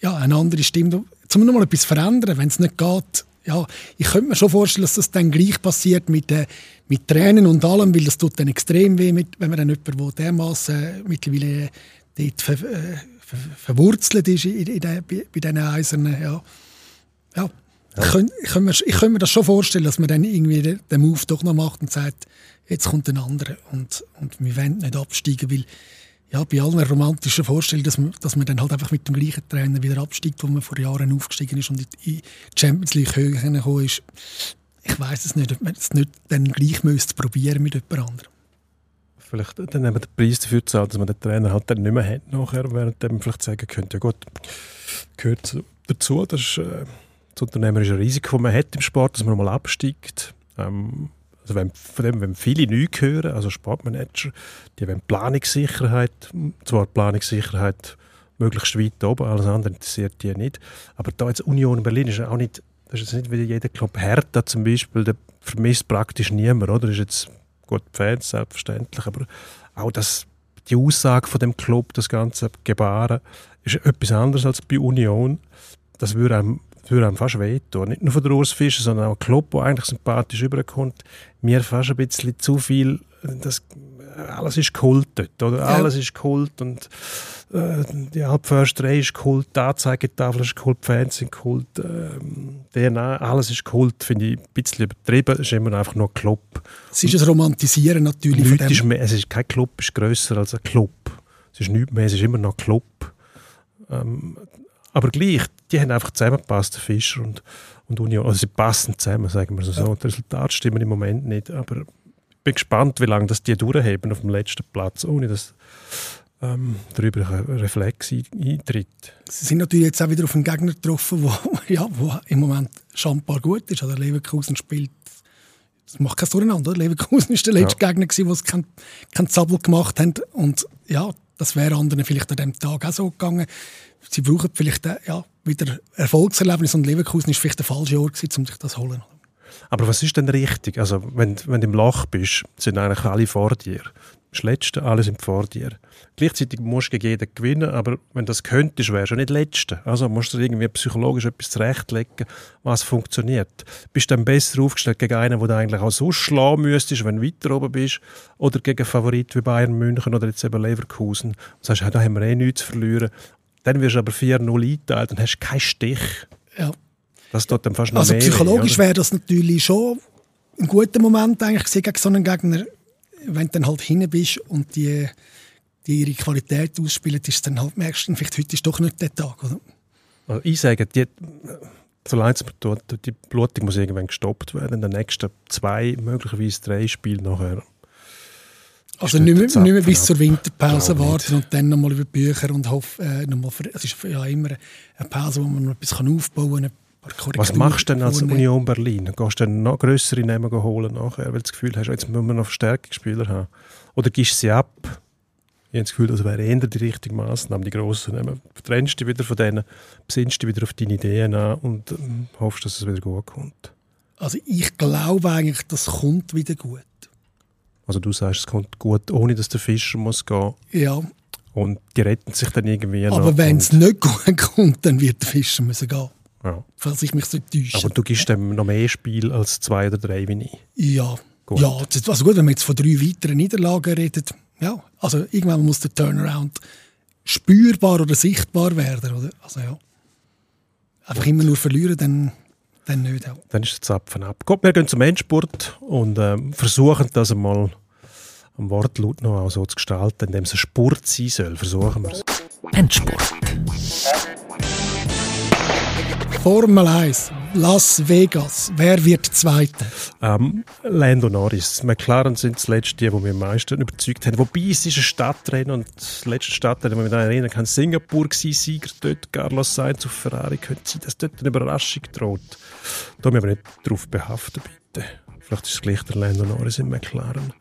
Speaker 4: ja, eine andere Stimme, um noch mal etwas zu verändern, wenn es nicht geht. Ja, ich könnte mir schon vorstellen, dass das dann gleich passiert mit, äh, mit Tränen und allem, weil das tut dann extrem weh, mit, wenn man dann jemanden, der dermaßen mittlerweile dort ver, äh, ver, verwurzelt ist in, in der, bei, bei diesen Eisernen. Ja. Ja. Ich, könnte, ich, könnte mir, ich könnte mir das schon vorstellen, dass man dann irgendwie den, den Move doch noch macht und sagt, jetzt kommt ein anderer und, und wir wollen nicht absteigen, weil ja, bei allen romantischen Vorstellungen, dass man, dass man dann halt einfach mit dem gleichen Trainer wieder absteigt, wo man vor Jahren aufgestiegen ist und in die Champions League höher gekommen ist. Ich weiß es nicht, ob man es nicht dann gleich müsste probieren mit jemand anderem.
Speaker 1: Vielleicht dann eben den Preis dafür zahlt, dass man den Trainer halt dann nicht mehr hat nachher, während man vielleicht sagen könnte, ja gut, gehört zu- dazu, das ist äh, das unternehmerische Risiko, das man hat im Sport, dass man mal absteigt. Ähm, also wenn, von dem, wenn viele nichts hören, also Sportmanager, die wollen Planungssicherheit, zwar Planungssicherheit möglichst weit oben, alles andere interessiert die nicht, aber da jetzt Union Berlin ist auch nicht, das ist nicht wie jeder Club Hertha zum Beispiel, der vermisst praktisch niemand, oder? Das ist jetzt gut Fans selbstverständlich, aber auch das, die Aussage von dem Club, das ganze Gebaren, ist etwas anderes als bei Union. Das würde einem, würde einem fast wehtun. Nicht nur von der Urs Fischer, sondern auch ein Club, der eigentlich sympathisch überkommt. Mir fast ein bisschen zu viel, das, alles ist Kult dort, oder?
Speaker 4: Ja.
Speaker 1: Alles ist Kult und äh, die Halbförsterei ist Kult, die Anzeigetafel ist Kult, die Fans sind Kult, ähm, DNA, alles ist Kult, finde ich ein bisschen übertrieben. Es ist immer einfach nur ein Club.
Speaker 4: Es ist ein Romantisieren natürlich von
Speaker 1: ist
Speaker 4: dem.
Speaker 1: mehr, es ist kein Club, ist grösser als ein Club. Es ist nichts mehr, es ist immer noch ein Club. Ähm, aber gleich, die haben einfach zusammengepasst, der Fischer und, und Union. Also sie passen zusammen, sagen wir so.
Speaker 4: Ja.
Speaker 1: Die Resultate stimmen im Moment nicht, aber ich bin gespannt, wie lange das die durchheben auf dem letzten Platz, ohne dass ähm, darüber ein Reflex ein- eintritt.
Speaker 4: Sie sind natürlich jetzt auch wieder auf einen Gegner getroffen, wo, <laughs> ja, wo im Moment schambar gut ist. Also Leverkusen spielt, das macht kein Durcheinander. oder? Leverkusen ist der letzte Gegner gewesen, wo sie keinen kein Zappel gemacht haben. Und ja, das wäre anderen vielleicht an dem Tag auch so gegangen. Sie brauchen vielleicht äh, ja, wieder Erfolgserlebnis und Leverkusen ist vielleicht der falsche Ort gewesen, um sich das zu holen.
Speaker 1: Aber was ist denn richtig? Also, wenn, wenn du im Loch bist, sind eigentlich alle vor dir. Das Letzte, alle sind vor dir. Gleichzeitig musst du gegen jeden gewinnen, aber wenn das könntest, wärst du nicht Letzte. Also musst du irgendwie psychologisch etwas zurechtlegen, was funktioniert. Bist du dann besser aufgestellt gegen einen, wo du eigentlich auch so schlagen müsstest, wenn du weiter oben bist, oder gegen Favorit wie Bayern München oder jetzt eben Leverkusen. Und sagst, ja, da haben wir eh nichts zu verlieren. Dann wirst du aber 4-0 eingeteilt und hast keinen Stich.
Speaker 4: Ja.
Speaker 1: Das tut dann fast noch
Speaker 4: Also
Speaker 1: mehr
Speaker 4: psychologisch wäre das natürlich schon ein guter Moment eigentlich gegen so einen Gegner, wenn du dann halt hinten bist und die, die ihre Qualität ausspielen, ist dann halt, merkst du, vielleicht heute ist doch nicht der Tag. Oder?
Speaker 1: Also ich sage, die, so leid tut, die Blutung muss irgendwann gestoppt werden. In den nächsten zwei, möglicherweise drei Spielen nachher.
Speaker 4: Also nicht nicht mehr bis zur Winterpause warten und dann nochmal über Bücher und hoffen, äh, nochmal, es ist ja immer eine Pause, wo man noch etwas aufbauen kann.
Speaker 1: Was machst du denn als. Union Berlin? Gehst du dann noch grössere Namen holen nachher, weil du das Gefühl hast, jetzt müssen wir noch Verstärkungsspieler haben? Oder gibst du sie ab? Ich habe das Gefühl, das wäre eher die richtige Maßnahme, die grossen Namen. Trennst dich wieder von denen, besinnst dich wieder auf deine Ideen an und ähm, hoffst, dass es wieder gut kommt.
Speaker 4: Also ich glaube eigentlich, das kommt wieder gut.
Speaker 1: Also du sagst, es kommt gut, ohne dass der Fischer muss gehen.
Speaker 4: Ja,
Speaker 1: Und die retten sich dann irgendwie noch.
Speaker 4: aber wenn es nicht <laughs> gut kommt, dann wird der Fischer müssen gehen.
Speaker 1: Ja.
Speaker 4: Falls ich mich so täusche.
Speaker 1: Aber du gibst dem noch mehr Spiel als zwei oder drei wie ich.
Speaker 4: Ja,
Speaker 1: Gut.
Speaker 4: ja also gut, wenn man jetzt von drei weiteren Niederlagen redet, ja, also irgendwann muss der Turnaround spürbar oder sichtbar werden, oder? Also ja. Einfach immer nur verlieren, dann, dann nicht. Ja.
Speaker 1: Dann ist der Zapfen ab. Gut, wir gehen zum Endspurt und ähm, versuchen das einmal am Wortlaut noch auch so zu gestalten, indem es ein Spurt sein soll. Versuchen wir es.
Speaker 2: Endspurt.
Speaker 4: Formel 1, Las Vegas, wer wird Zweiter?
Speaker 1: Ähm, Lando Norris. McLaren sind zuletzt die, die mich am meisten überzeugt haben. Wobei es ist ein Stadtrennen und das letzte Stadtrennen, das ich mich daran erinnern kann, Singapur war Sieger dort, Carlos Sainz auf Ferrari. Könnte sein, dass dort eine Überraschung droht. Da mich aber nicht darauf behaften, bitte. Vielleicht ist es gleich der Lando Norris in McLaren.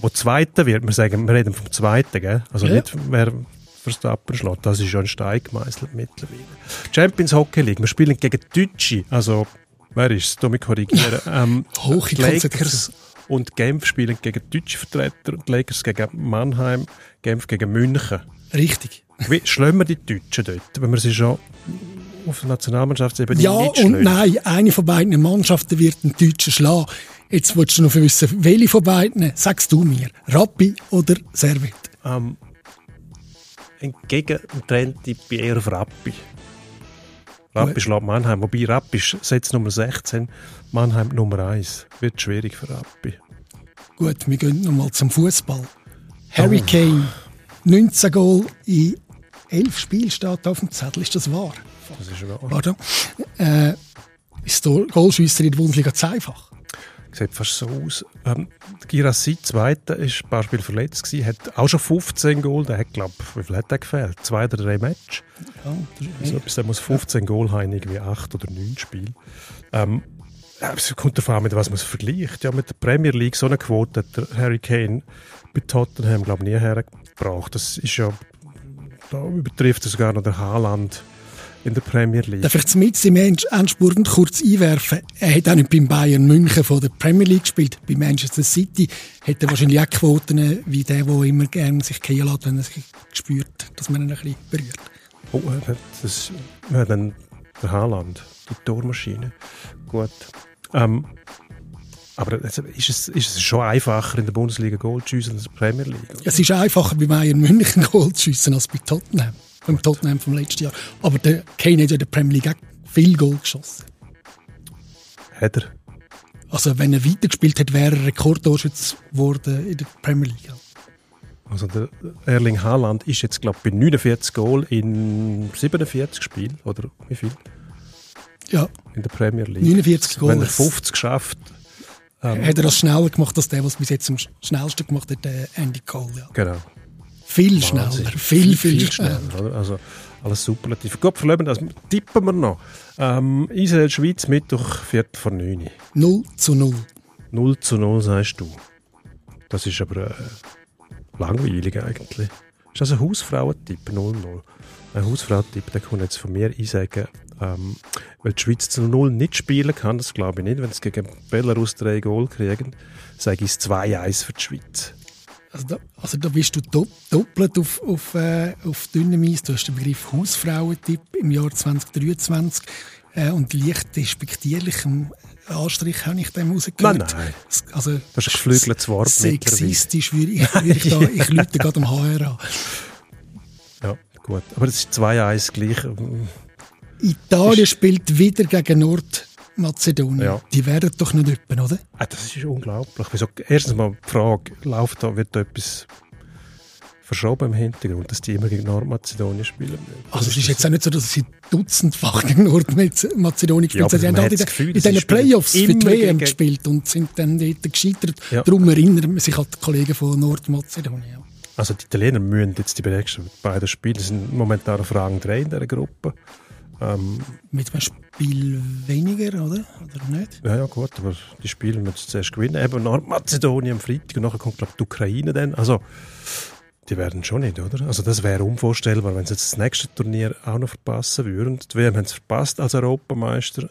Speaker 1: Wo Zweiter wird, wir sagen, wir reden vom Zweiten, gell? Also
Speaker 4: Ja.
Speaker 1: nicht, wer Verstappen schlägt. Das ist schon ein Stein gemeißelt mittlerweile. Champions Hockey League. Wir spielen gegen Deutsche. Also, wer ist es? Mich korrigieren. <laughs> Ähm, die Lakers und Genf spielen gegen deutsche Vertreter. Die Lakers gegen Mannheim, Genf gegen München.
Speaker 4: Richtig.
Speaker 1: Wie wir die Deutschen dort, wenn wir sie schon auf der Nationalmannschaftsebene
Speaker 4: Ja
Speaker 1: nicht
Speaker 4: und
Speaker 1: schlagen?
Speaker 4: nein, eine von beiden Mannschaften wird einen Deutschen schlagen. Jetzt willst du noch wissen, welche von beiden, sagst du mir, Rappi oder Servet?
Speaker 1: Ähm, entgegen dem Trend ich bin eher auf Rappi. Rappi schlägt Mannheim. Wobei Rappi ist Setz Nummer 16, Mannheim Nummer 1. Wird schwierig für Rappi.
Speaker 4: Gut, wir gehen nochmal zum Fußball. Harry Kane, 19 Goal in 11 Spielen steht auf dem Zettel. Ist das wahr?
Speaker 1: Das ist wahr.
Speaker 4: Pardon. Äh, ist der Goalschüsser in der Bundesliga zweifach?
Speaker 1: Sieht fast so aus. Ähm, Girassi, Zweiter, ist ein paar Spiele verletzt gewesen, hat auch schon 15 Goal. Der hat, glaube wie viel hat der gefehlt? Zwei oder drei Matches.
Speaker 4: Ja,
Speaker 1: So etwas, der muss 15 Goal haben, irgendwie acht oder neun Spiele. Ähm, es kommt darauf an, mit was man es vergleicht. Ja, mit der Premier League, so eine Quote hat der Harry Kane bei Tottenham, glaube ich, nie hergebracht. Das ist ja, da übertrifft er sogar noch der Haaland in der Premier League.
Speaker 4: Darf ich mit im End- Endspurt kurz einwerfen? Er hat auch nicht beim Bayern München von der Premier League gespielt. Bei Manchester City hat er wahrscheinlich auch Quoten wie der, der immer gerne sich gehen lässt, wenn er sich spürt, dass man ihn ein bisschen berührt.
Speaker 1: Oh, äh, das ja, dann der Haaland, die Tormaschine. Gut. Ähm, aber also, ist, es, ist es schon einfacher, in der Bundesliga Goal zu schiessen als in der Premier League? oder?
Speaker 4: Es ist einfacher bei Bayern München <laughs> Goal zu schiessen als bei Tottenham. Beim Tottenham vom letzten Jahr. Aber der Kane hat ja in der Premier League viel Goal geschossen.
Speaker 1: Hat er?
Speaker 4: Also wenn er weitergespielt hat, wäre er Rekordtorschütze geworden in der Premier League.
Speaker 1: Also der Erling Haaland ist jetzt, glaube ich, bei 49 Goal in 47 Spielen, oder wie viel?
Speaker 4: Ja,
Speaker 1: In der Premier League.
Speaker 4: 49 Goal.
Speaker 1: Wenn er 50 schafft, ähm,
Speaker 4: hat er das schneller gemacht als der, was bis jetzt am schnellsten gemacht hat, der Andy Cole. Ja.
Speaker 1: genau.
Speaker 4: Viel
Speaker 1: Wahnsinn.
Speaker 4: schneller, viel, viel, schneller.
Speaker 1: Oder? Also alles superlativ. Gut, verleben das. Tippen wir noch. Ähm, Israel, Schweiz, Mittwoch, Viertel vor 9.
Speaker 4: 0 zu 0.
Speaker 1: 0 zu 0 sagst du. Das ist aber äh, langweilig eigentlich. Ist das ein Hausfrauentipp? 0-0. Ein Hausfrauentipp, der kommt jetzt von mir. Ich sage Ähm, weil die Schweiz zu 0 nicht spielen kann, das glaube ich nicht. Wenn sie gegen Belarus drei Goal kriegen, sage ich es 2-1 für die Schweiz.
Speaker 4: Also da, also da bist du do, doppelt auf, auf, äh, auf dünnem Eis. Du hast den Begriff Hausfrauentipp im Jahr 2023 äh, und leicht despektierlichem Anstrich habe ich dem rausgehört.
Speaker 1: Nein, nein.
Speaker 4: Das- Also,
Speaker 1: Das ist ein geflügeltes Wort
Speaker 4: Sexistisch würde ich, würde ich da, <laughs> ich lüte gerade am HR an.
Speaker 1: Ja, gut. Aber das ist 2-1 gleich. ähm,
Speaker 4: Italien spielt wieder gegen Nordmazedonien.
Speaker 1: Ja.
Speaker 4: Die werden doch nicht öppen, oder?
Speaker 1: Ah, das ist unglaublich. Wieso, erstens mal die Frage, läuft da, wird da etwas verschoben im Hintergrund, dass die immer gegen Nordmazedonien spielen müssen?
Speaker 4: Also es ist jetzt auch nicht so, dass sie dutzendfach gegen Nordmazedonien gespielt
Speaker 1: Ja,
Speaker 4: haben. Sie
Speaker 1: aber
Speaker 4: haben in,
Speaker 1: Gefühl,
Speaker 4: in
Speaker 1: sie spielen
Speaker 4: Playoffs für die WM gespielt und sind dann dort gescheitert.
Speaker 1: Ja.
Speaker 4: Darum erinnern sich halt die Kollegen von Nordmazedonien. Ja.
Speaker 1: Also die Italiener müssen jetzt die nächsten beiden Spiele, sind momentan auf Rang 3 in dieser Gruppe. Ähm,
Speaker 4: Mit einem Spiel weniger, oder? Oder nicht?
Speaker 1: ja, ja, gut, aber die Spiele müssen zuerst gewinnen. Eben Nordmazedonien am Freitag und nachher kommt, glaube ich, die Ukraine dann. Also, die werden schon nicht, oder? Also, das wäre unvorstellbar, wenn sie jetzt das nächste Turnier auch noch verpassen würden. Die WM haben sie verpasst als Europameister.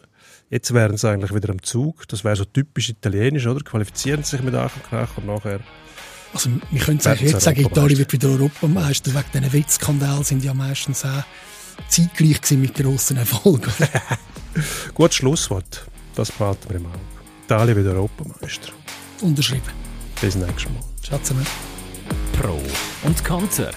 Speaker 1: Jetzt wären sie eigentlich wieder am Zug. Das wäre so typisch italienisch, oder? Qualifizieren sich mit Ach und Krach und nachher.
Speaker 4: Also wir können es jetzt sagen. Italien wird wieder Europameister. Wegen diesen Wettskandalen sind ja meistens auch zeitgleich gewesen mit grossen Erfolgen. <laughs>
Speaker 1: Gutes Schlusswort. Das behalten wir im Auge. Italien wieder Europameister.
Speaker 4: Unterschrieben.
Speaker 1: Bis nächstes Mal.
Speaker 4: Schatz,
Speaker 2: Pro und Konter.